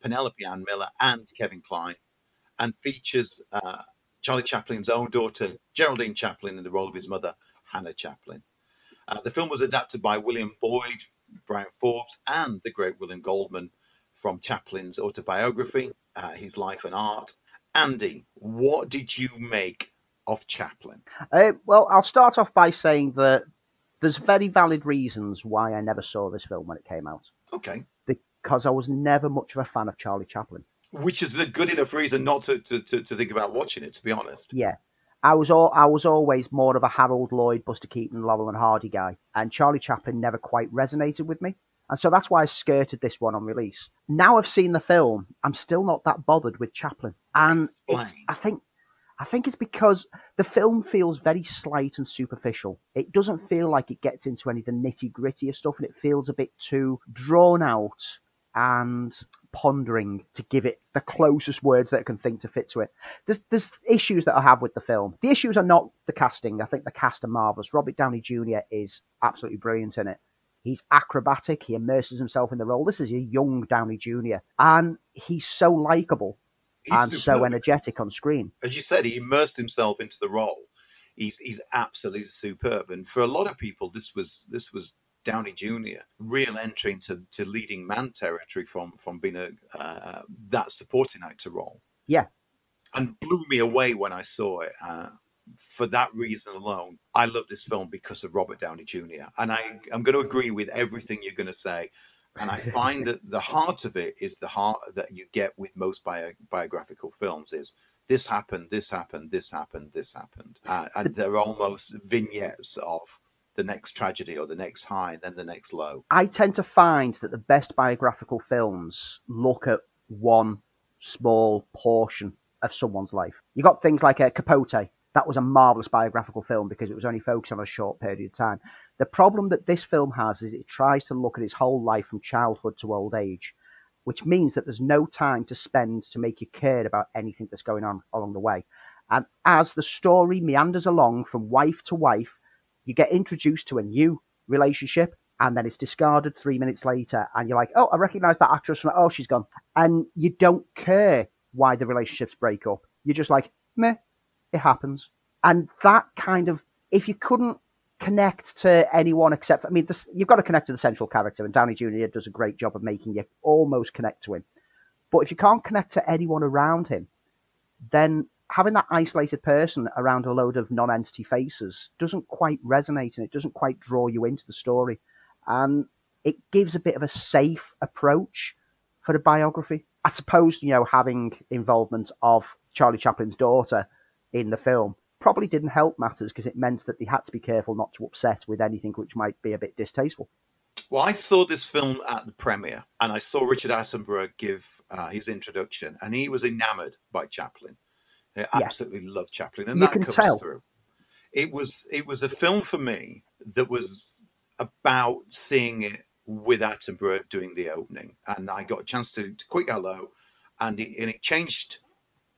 Penelope Ann Miller, and Kevin Kline, and features uh, Charlie Chaplin's own daughter, Geraldine Chaplin, in the role of his mother, Hannah Chaplin. Uh, the film was adapted by William Boyd, Bryan Forbes, and the great William Goldman from Chaplin's autobiography, uh, His Life and Art. Andy, what did you make of Chaplin? Uh, well, I'll start off by saying that there's very valid reasons why I never saw this film when it came out. Okay. Because I was never much of a fan of Charlie Chaplin. Which is a good enough reason not to, to, to, to think about watching it, to be honest. Yeah. I was all I was always more of a Harold Lloyd, Buster Keaton, Laurel and Hardy guy, and Charlie Chaplin never quite resonated with me. And so that's why I skirted this one on release. Now I've seen the film, I'm still not that bothered with Chaplin. And it's, I think I think it's because the film feels very slight and superficial. It doesn't feel like it gets into any of the nitty gritty of stuff, and it feels a bit too drawn out and pondering to give it the closest words that it can think to fit to it. There's there's issues that I have with the film. The issues are not the casting. I think the cast are marvelous. Robert Downey Jr. is absolutely brilliant in it. He's acrobatic. He immerses himself in the role. This is a young Downey Jr. and he's so likable and so energetic on screen. As you said, he immersed himself into the role. He's he's absolutely superb, and for a lot of people, this was this was Downey Jr. real entry into to leading man territory from from being a uh, that supporting actor role. Yeah, and blew me away when I saw it. Uh, for that reason alone, I love this film because of Robert Downey Jr. And I I'm going to agree with everything you're going to say. And I find that the heart of it is the heart that you get with most bio, biographical films is this happened, this happened, this happened, this happened. Uh, and they're almost vignettes of the next tragedy or the next high, then the next low. I tend to find that the best biographical films look at one small portion of someone's life. You got things like a uh, Capote. That was a marvelous biographical film because it was only focused on a short period of time. The problem that this film has is it tries to look at his whole life from childhood to old age, which means that there's no time to spend to make you care about anything that's going on along the way. And as the story meanders along from wife to wife, you get introduced to a new relationship and then it's discarded three minutes later and you're like, oh, I recognize that actress from, oh, she's gone. And you don't care why the relationships break up. You're just like, meh, it happens. And that kind of, if you couldn't connect to anyone except I mean, this, you've got to connect to the central character, and Downey Jr. does a great job of making you almost connect to him. But if you can't connect to anyone around him, then having that isolated person around a load of non-entity faces doesn't quite resonate, and it doesn't quite draw you into the story, and it gives a bit of a safe approach for the biography. I suppose you know having involvement of Charlie Chaplin's daughter in the film probably didn't help matters because it meant that they had to be careful not to upset with anything which might be a bit distasteful. Well, I saw this film at the premiere and I saw Richard Attenborough give uh, his introduction, and he was enamored by Chaplin. He absolutely yeah. loved Chaplin, and you that comes tell. through. It was it was a film for me that was about seeing it with Attenborough doing the opening, and I got a chance to, to quick hello, and it, and it changed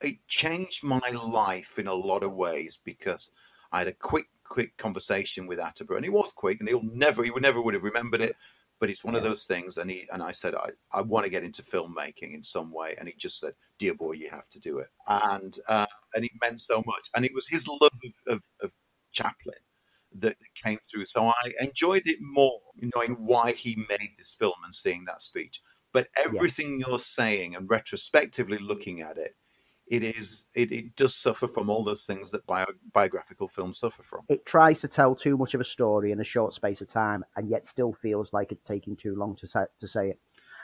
it changed my life in a lot of ways because I had a quick, quick conversation with Attenborough, and he was quick, and he'll never, he would never would have remembered it, but it's one of those things. And he and I said, I, I want to get into filmmaking in some way, and he just said, "Dear boy, you have to do it," and uh, and it meant so much, and it was his love of, of, of Chaplin that came through. So I enjoyed it more, knowing why he made this film and seeing that speech. But everything yeah. you're saying and retrospectively looking at it, it is it, it does suffer from all those things that bio, biographical films suffer from. It tries to tell too much of a story in a short space of time, and yet still feels like it's taking too long to say, to say it.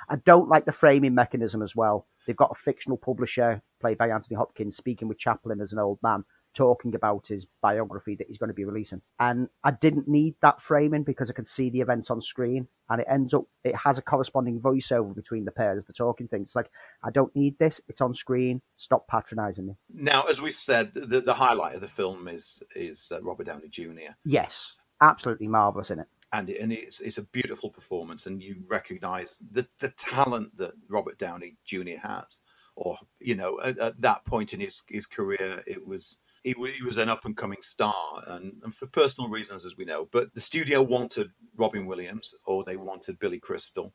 I don't like the framing mechanism as well. They've got a fictional publisher played by Anthony Hopkins speaking with Chaplin as an old man, talking about his biography that he's going to be releasing. And I didn't need that framing because I could see the events on screen and it ends up, it has a corresponding voiceover between the pairs, the talking things. It's like, I don't need this. It's on screen. Stop patronizing me. Now, as we've said, the, the highlight of the film is, is uh, Robert Downey Jr. Yes. Absolutely marvelous in it. And, and it's, it's a beautiful performance, and you recognize the, the talent that Robert Downey Jr. has or you know at, at, that point in his his career it was he, he was an up and coming star, and, and, for personal reasons, as we know. But the studio wanted Robin Williams, or they wanted Billy Crystal,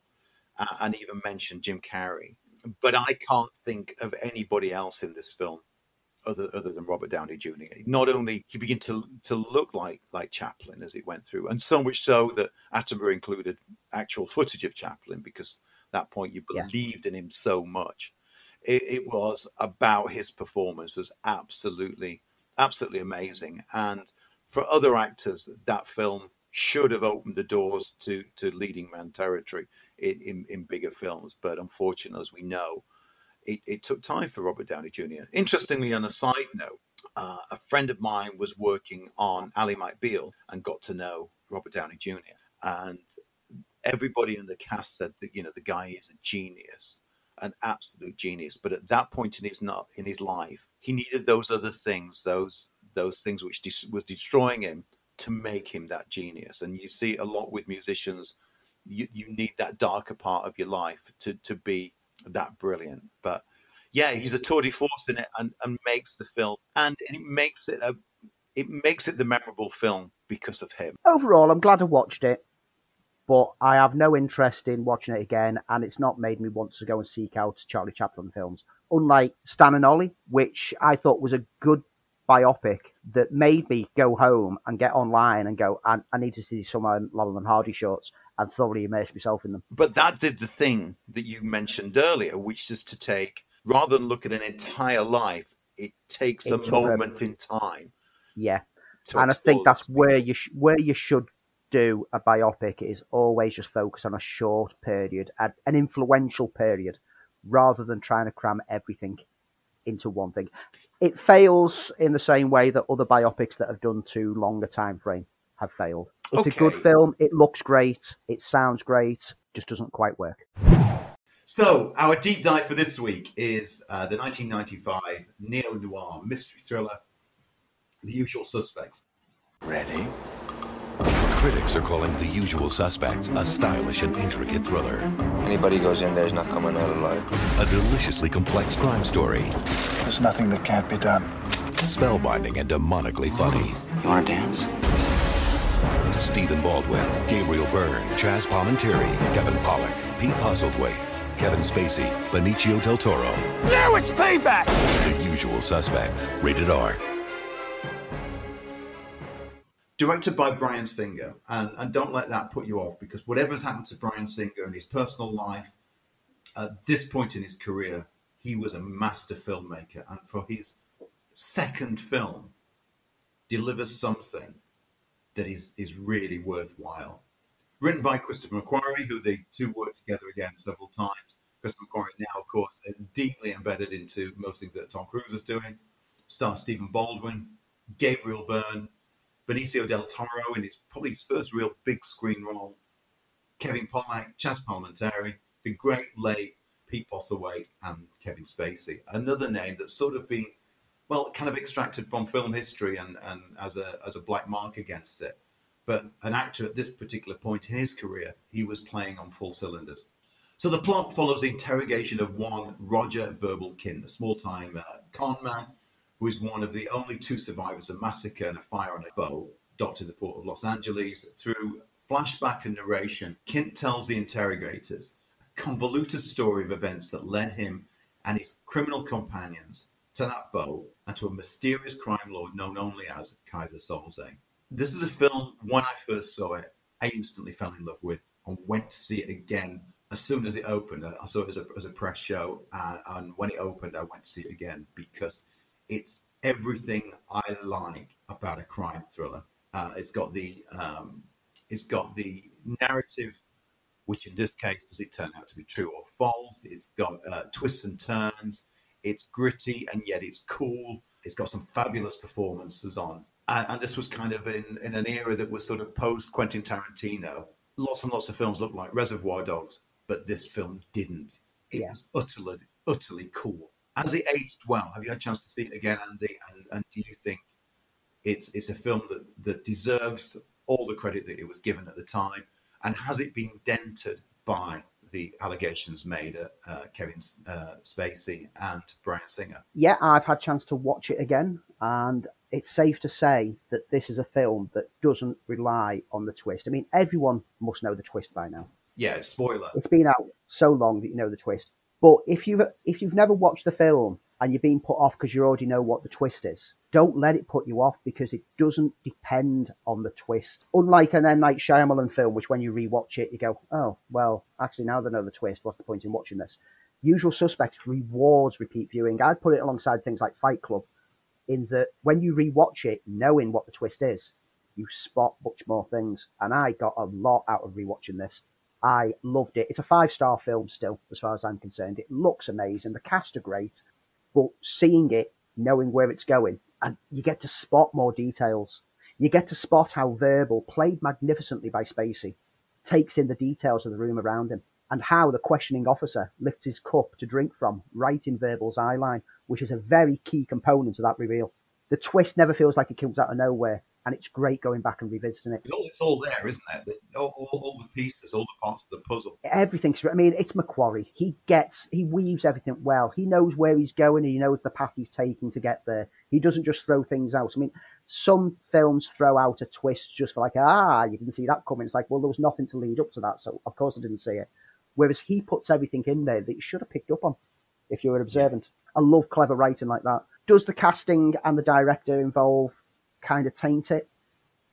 uh, and even mentioned Jim Carrey. But I can't think of anybody else in this film other other than Robert Downey Jr. Not only he began to to look like like Chaplin as it went through, and so much so that Attenborough included actual footage of Chaplin because at that point you believed yeah. in him so much. It, it was about his performance was absolutely absolutely amazing. And for other actors, that film should have opened the doors to, to leading man territory in, in, in bigger films. But unfortunately, as we know, it, it, took time for Robert Downey Jr. Interestingly, on a side note, uh, a friend of mine was working on Ally McBeal and got to know Robert Downey Jr. And everybody in the cast said that you know the guy is a genius, an absolute genius. But at that point in his not in his life, he needed those other things, those those things which de- was destroying him, to make him that genius. And you see a lot with musicians. You, you need that darker part of your life to to be that brilliant. But yeah, he's a tour de force in it and, and makes the film and it makes it a it makes it the memorable film because of him. Overall, I'm glad I watched it, but I have no interest in watching it again, and it's not made me want to go and seek out Charlie Chaplin films. Unlike Stan and Ollie, which I thought was a good biopic that made me go home and get online and go, I, I need to see some um, Laurel and Hardy shorts and thoroughly immerse myself in them. But that did the thing that you mentioned earlier, which is to take, rather than look at an entire life, it takes it a moment in time. Yeah. And I think that's where you sh- where you should do a biopic is always just focus on a short period, an influential period, rather than trying to cram everything into one thing. It fails in the same way that other biopics that have done too long a time frame have failed. It's okay. a good film. It looks great. It sounds great. Just doesn't quite work. So, our deep dive for this week is uh, the 1995 neo noir mystery thriller, The Usual Suspects. Ready? Critics are calling The Usual Suspects a stylish and intricate thriller. Anybody goes in there is not coming out alive. A deliciously complex crime story. There's nothing that can't be done. Spellbinding and demonically funny. You want to dance? Stephen Baldwin, Gabriel Byrne, Chaz Palminteri, Kevin Pollak, Pete Postlethwaite, Kevin Spacey, Benicio del Toro. Now it's payback! The Usual Suspects. Rated R directed by Bryan Singer, and, and don't let that put you off because whatever's happened to Bryan Singer in his personal life, at this point in his career, he was a master filmmaker, and for his second film, delivers something that is is really worthwhile. Written by Christopher McQuarrie, who the two worked together again several times. Christopher McQuarrie now, of course, uh, deeply embedded into most things that Tom Cruise is doing. Stars Stephen Baldwin, Gabriel Byrne, Benicio del Toro in his probably his first real big screen role, Kevin Pollak, Chaz Palminteri, the great late Pete Postlethwaite, and Kevin Spacey. Another name that's sort of been, well, kind of extracted from film history and, and as a as a black mark against it. But an actor at this particular point in his career, he was playing on full cylinders. So the plot follows the interrogation of one Roger Verbal Kint, a small-time uh, con man who is one of the only two survivors of massacre and a fire on a boat docked in the port of Los Angeles. Through flashback and narration, Kint tells the interrogators a convoluted story of events that led him and his criminal companions to that boat and to a mysterious crime lord known only as Keyser Söze. This is a film, when I first saw it, I instantly fell in love with and went to see it again as soon as it opened. I saw it as a, as a press show, and, and when it opened, I went to see it again because it's everything I like about a crime thriller. Uh, it's got the um, it's got the narrative, which in this case does it turn out to be true or false? It's got uh, twists and turns. It's gritty and yet it's cool. It's got some fabulous performances on, and, and this was kind of in, in an era that was sort of post Quentin Tarantino. Lots and lots of films looked like Reservoir Dogs, but this film didn't. It yeah. was utterly utterly cool has it aged well? Have you had a chance to see it again, Andy? And, and do you think it's it's a film that, that deserves all the credit that it was given at the time? And has it been dented by the allegations made at uh, Kevin uh, Spacey and Bryan Singer? Yeah, I've had a chance to watch it again, and it's safe to say that this is a film that doesn't rely on the twist. I mean, everyone must know the twist by now. Yeah, spoiler. It's been out so long that you know the twist. But if you if you've never watched the film and you're being put off because you already know what the twist is, don't let it put you off because it doesn't depend on the twist. Unlike an M Night Shyamalan film, which when you rewatch it, you go, "Oh, well, actually now they know the twist. What's the point in watching this?" Usual Suspects rewards repeat viewing. I'd put it alongside things like Fight Club in that when you rewatch it, knowing what the twist is, you spot much more things. And I got a lot out of rewatching this. I loved it. It's a five star film still, as far as I'm concerned. It looks amazing. The cast are great, but seeing it, knowing where it's going, and you get to spot more details. You get to spot how Verbal, played magnificently by Spacey, takes in the details of the room around him, and how the questioning officer lifts his cup to drink from right in Verbal's eye line, which is a very key component of that reveal. The twist never feels like it comes out of nowhere and it's great going back and revisiting it. It's all, it's all there, isn't it? All, all, all, the pieces, all the parts of the puzzle. Everything's. I mean, it's McQuarrie. He gets, he weaves everything well. He knows where he's going. and He knows the path he's taking to get there. He doesn't just throw things out. I mean, some films throw out a twist just for like, ah, you didn't see that coming. It's like, well, there was nothing to lead up to that, so of course I didn't see it. Whereas he puts everything in there that you should have picked up on if you were observant. I love clever writing like that. Does the casting and the director involve kind of taint it?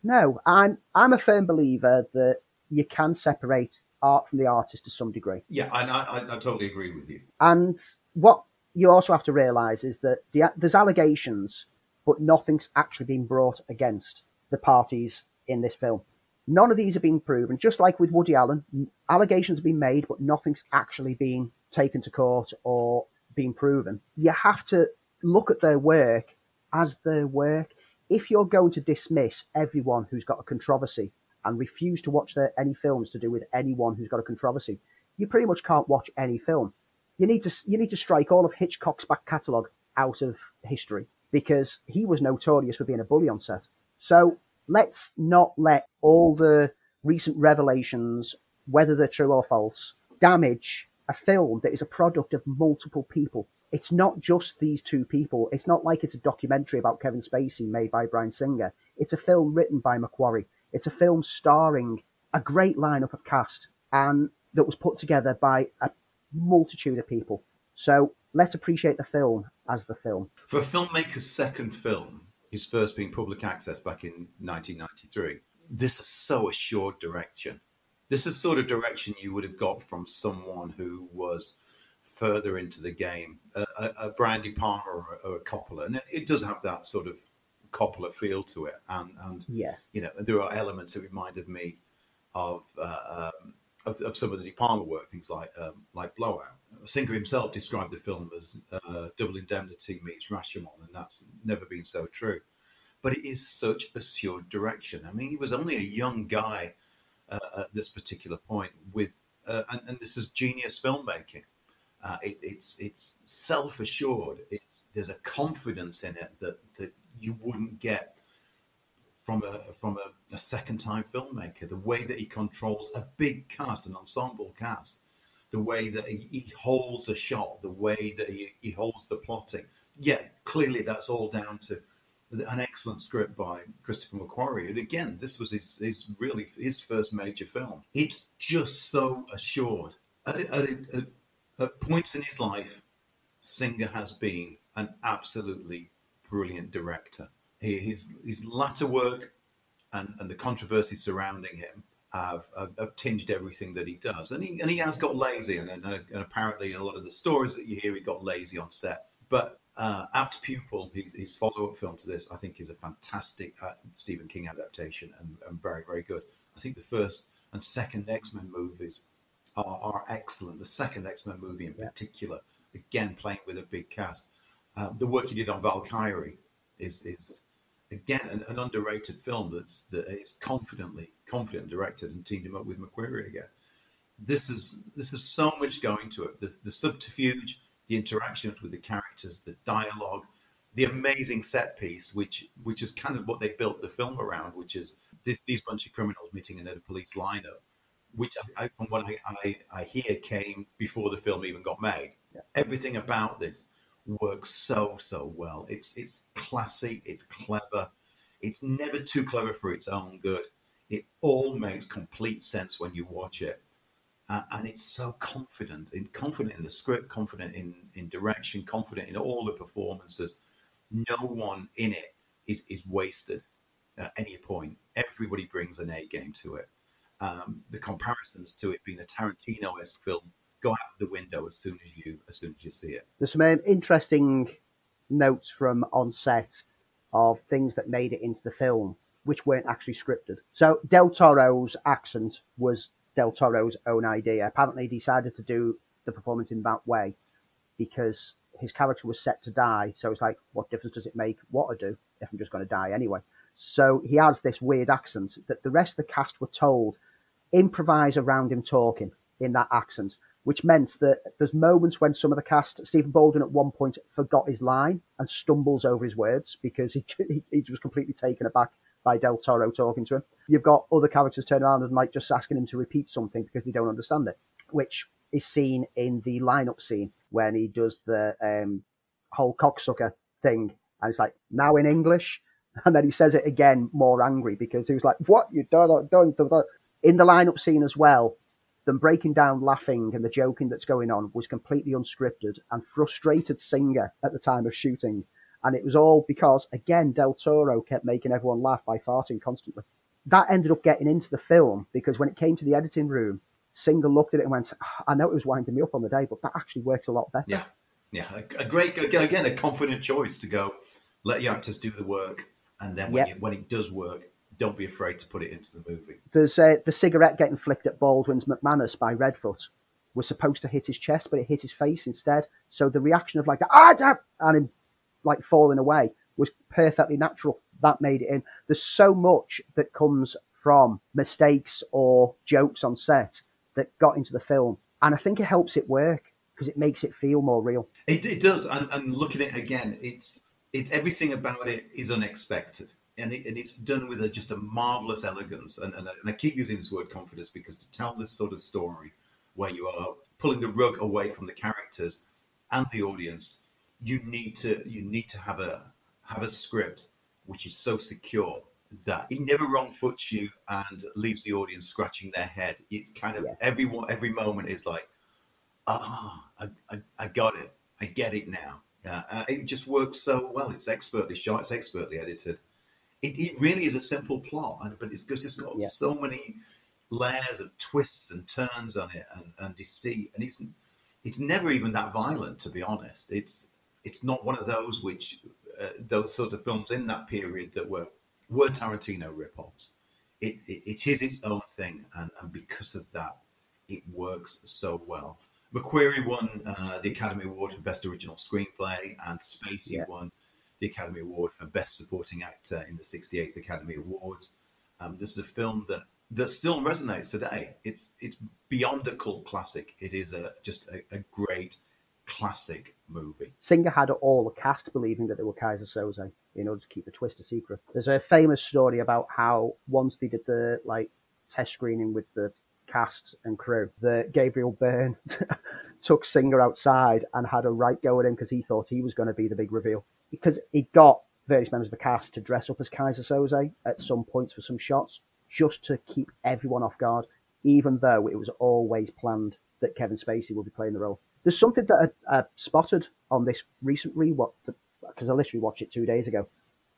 No, I'm I'm a firm believer that you can separate art from the artist to some degree. Yeah, I, I, I totally agree with you. And what you also have to realise is that the, there's allegations, but nothing's actually been brought against the parties in this film. None of these have been proven. Just like with Woody Allen, allegations have been made, but nothing's actually been taken to court or been proven. You have to look at their work as their work if you're going to dismiss everyone who's got a controversy and refuse to watch their, any films to do with anyone who's got a controversy, you pretty much can't watch any film. You need to you need to strike all of Hitchcock's back catalogue out of history because he was notorious for being a bully on set. So let's not let all the recent revelations, whether they're true or false, damage a film that is a product of multiple people it's not just these two people. It's not like it's a documentary about Kevin Spacey made by Bryan Singer. It's a film written by McQuarrie. It's a film starring a great lineup of cast and that was put together by a multitude of people. So let's appreciate the film as the film. For a filmmaker's second film, his first being public access back in 1993, this is so assured direction. This is sort of direction you would have got from someone who was further into the game, a, a, a Brian De Palma or, or a, Coppola, and it, it, does have that sort of Coppola feel to it, and and yeah, you know, there are elements that reminded me of uh, um, of, of, some of the De Palma work, things like um, like Blowout. Singer himself described the film as uh, Double Indemnity meets Rashomon, and that's never been so true. But it is such assured direction. I mean, he was only a young guy uh, at this particular point, with uh, and, and this is genius filmmaking uh, it, it's it's self assured. There's a confidence in it that that you wouldn't get from a from a, a second time filmmaker. The way that he controls a big cast, an ensemble cast, the way that he, he holds a shot, the way that he, he holds the plotting. Yeah, clearly that's all down to an excellent script by Christopher McQuarrie. And again, this was his, his really his first major film. It's just so assured. At, at, at, at points in his life, Singer has been an absolutely brilliant director. His, his latter work and, and the controversy surrounding him have, have, have, tinged everything that he does. And he, and he has got lazy, and, and, and, apparently a lot of the stories that you hear, he got lazy on set. But uh, Apt Pupil, his, his follow up film to this, I think is a fantastic uh, Stephen King adaptation and, and very, very good. I think the first and second X Men movies are, are excellent. The second X Men movie in particular, again playing with a big cast. Um, the work you did on Valkyrie is is again an, an, underrated film that's that is confidently confident directed and teamed him up with McQuarrie again. This is this is so much going to it. The, the subterfuge, the interactions with the characters, the dialogue, the amazing set piece, which which is kind of what they built the film around, which is this, these bunch of criminals meeting in a police lineup which I, from what I, I, I, hear came before the film even got made. Yeah. Everything about this works so so well. It's it's classy. It's clever. It's never too clever for its own good. It all makes complete sense when you watch it, uh, and it's so confident. In confident in the script, confident in in direction, confident in all the performances. No one in it is is wasted at any point. Everybody brings an A game to it um, the comparisons to it being a Tarantino-esque film go out the window as soon as you as soon as you see it. There's some um, interesting notes from on set of things that made it into the film, which weren't actually scripted. So Del Toro's accent was Del Toro's own idea. Apparently, he decided to do the performance in that way because his character was set to die. So it's like, what difference does it make what I do if I'm just going to die anyway? So he has this weird accent that the rest of the cast were told improvise around him talking in that accent, which meant that there's moments when some of the cast, Stephen Baldwin at one point forgot his line and stumbles over his words because he, <laughs> he, he was completely taken aback by Del Toro talking to him. You've got other characters turn around and like just asking him to repeat something because they don't understand it, which is seen in the lineup scene when he does the um, whole cocksucker thing. And it's like, now in English. And then he says it again more angry because he was like, what? You don't, don't. In the lineup scene as well, them breaking down laughing and the joking that's going on was completely unscripted and frustrated Singer at the time of shooting. And it was all because, again, Del Toro kept making everyone laugh by farting constantly. That ended up getting into the film because when it came to the editing room, Singer looked at it and went, ah, I know it was winding me up on the day, but that actually works a lot better. Yeah. Yeah. A, a great, again, a confident choice to go, let your actors do the work. And then when, yep. you, when it does work, don't be afraid to put it into the movie. There's uh, the cigarette getting flicked at Baldwin's McManus by Redfoot was supposed to hit his chest, but it hit his face instead. So the reaction of like ah, and him like falling away was perfectly natural. That made it in. There's so much that comes from mistakes or jokes on set that got into the film, and I think it helps it work because it makes it feel more real. It, it does, and, and looking at it again, it's it's everything about it is unexpected and, it, and, it's done with a, just a marvelous elegance. And, and, and, I keep using this word confidence because to tell this sort of story where you are pulling the rug away from the characters and the audience, you need to you need to have a have a script which is so secure that it never wrong foots you and leaves the audience scratching their head. It's kind of yeah. every every moment is like, ah, oh, I, I, I got it, I get it now. Uh, it just works so well. It's expertly shot, it's expertly edited it, it really is a simple plot, but it's just got yeah. so many layers of twists and turns on it and, and deceit, and it's it's never even that violent, to be honest. It's it's not one of those which uh, those sort of films in that period that were were Tarantino ripoffs. It, it, it is its own thing, and, and because of that, it works so well. McQuarrie won uh, the Academy Award for Best Original Screenplay, and Spacey yeah. won the Academy Award for Best Supporting Actor in the 68th Academy Awards. Um, this is a film that that still resonates today. It's it's beyond a cult classic. It is a just a, a great classic movie. Singer had all the cast believing that they were Keyser Söze in order to keep the twist a secret. There's a famous story about how once they did the like test screening with the cast and crew, that Gabriel Byrne <laughs> took Singer outside and had a right go at him because he thought he was going to be the big reveal because he got various members of the cast to dress up as Keyser Söze at some points for some shots, just to keep everyone off guard, even though it was always planned that Kevin Spacey would be playing the role. There's something that I, I spotted on this recent rewatch, because I literally watched it two days ago.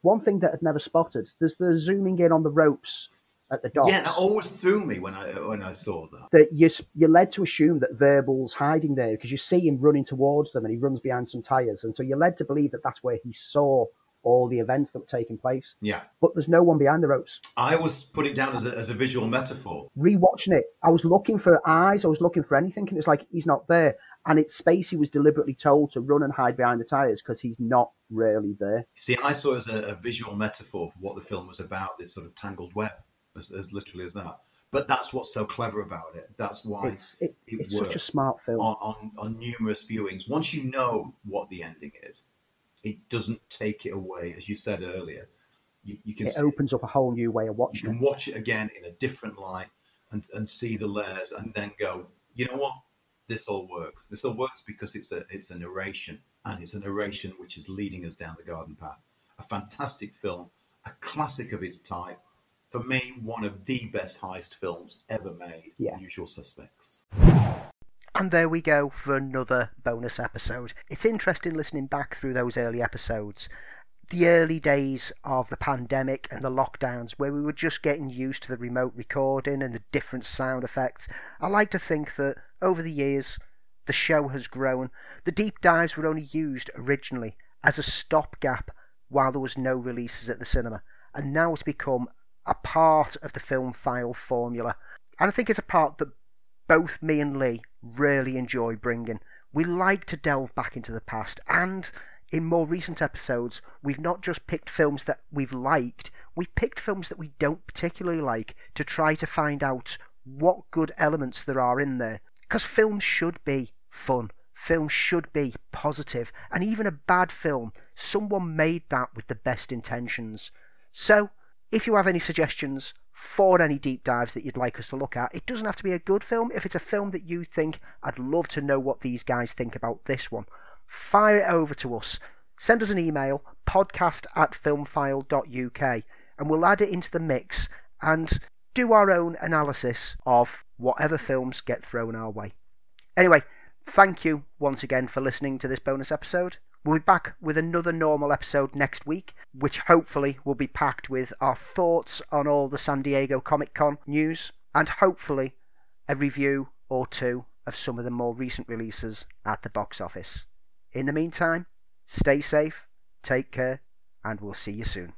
One thing that I'd never spotted, there's the zooming in on the ropes at the docks. Yeah, that always threw me when I when I saw that. That you you're led to assume that Verbal's hiding there because you see him running towards them and he runs behind some tires, and so you're led to believe that that's where he saw all the events that were taking place. Yeah, but there's no one behind the ropes. I was put it down as a, as a visual metaphor. Rewatching it, I was looking for eyes, I was looking for anything, and it's like he's not there. And it's Spacey was deliberately told to run and hide behind the tires because he's not really there. See, I saw it as a, a visual metaphor for what the film was about. This sort of tangled web as, as literally as that. But that's what's so clever about it. That's why it's, it, it it's such a smart film on, on, on numerous viewings. Once you know what the ending is, it doesn't take it away, as you said earlier. You, you can it opens up a whole new way of watching. You can it. watch it again in a different light and, and see the layers, and then go, you know what? This all works. This all works because it's a it's a narration, and it's a narration which is leading us down the garden path. A fantastic film, a classic of its type, for me, one of the best heist films ever made. Yeah. Usual Suspects. And there we go for another bonus episode. It's interesting listening back through those early episodes. The early days of the pandemic and the lockdowns, where we were just getting used to the remote recording and the different sound effects. I like to think that over the years, the show has grown. The deep dives were only used originally as a stopgap while there was no releases at the cinema, and now it's become a part of the film file formula. And I think it's a part that both me and Lee really enjoy bringing. We like to delve back into the past, and in more recent episodes, we've not just picked films that we've liked, we've picked films that we don't particularly like to try to find out what good elements there are in there. Because films should be fun, films should be positive, and even a bad film, someone made that with the best intentions. So, if you have any suggestions for any deep dives that you'd like us to look at, it doesn't have to be a good film. If it's a film that you think, I'd love to know what these guys think about this one, fire it over to us. Send us an email, podcast at filmfile.uk, and we'll add it into the mix and do our own analysis of whatever films get thrown our way. Anyway, thank you once again for listening to this bonus episode. We'll be back with another normal episode next week, which hopefully will be packed with our thoughts on all the San Diego Comic Con news and hopefully a review or two of some of the more recent releases at the box office. In the meantime, stay safe, take care, and we'll see you soon.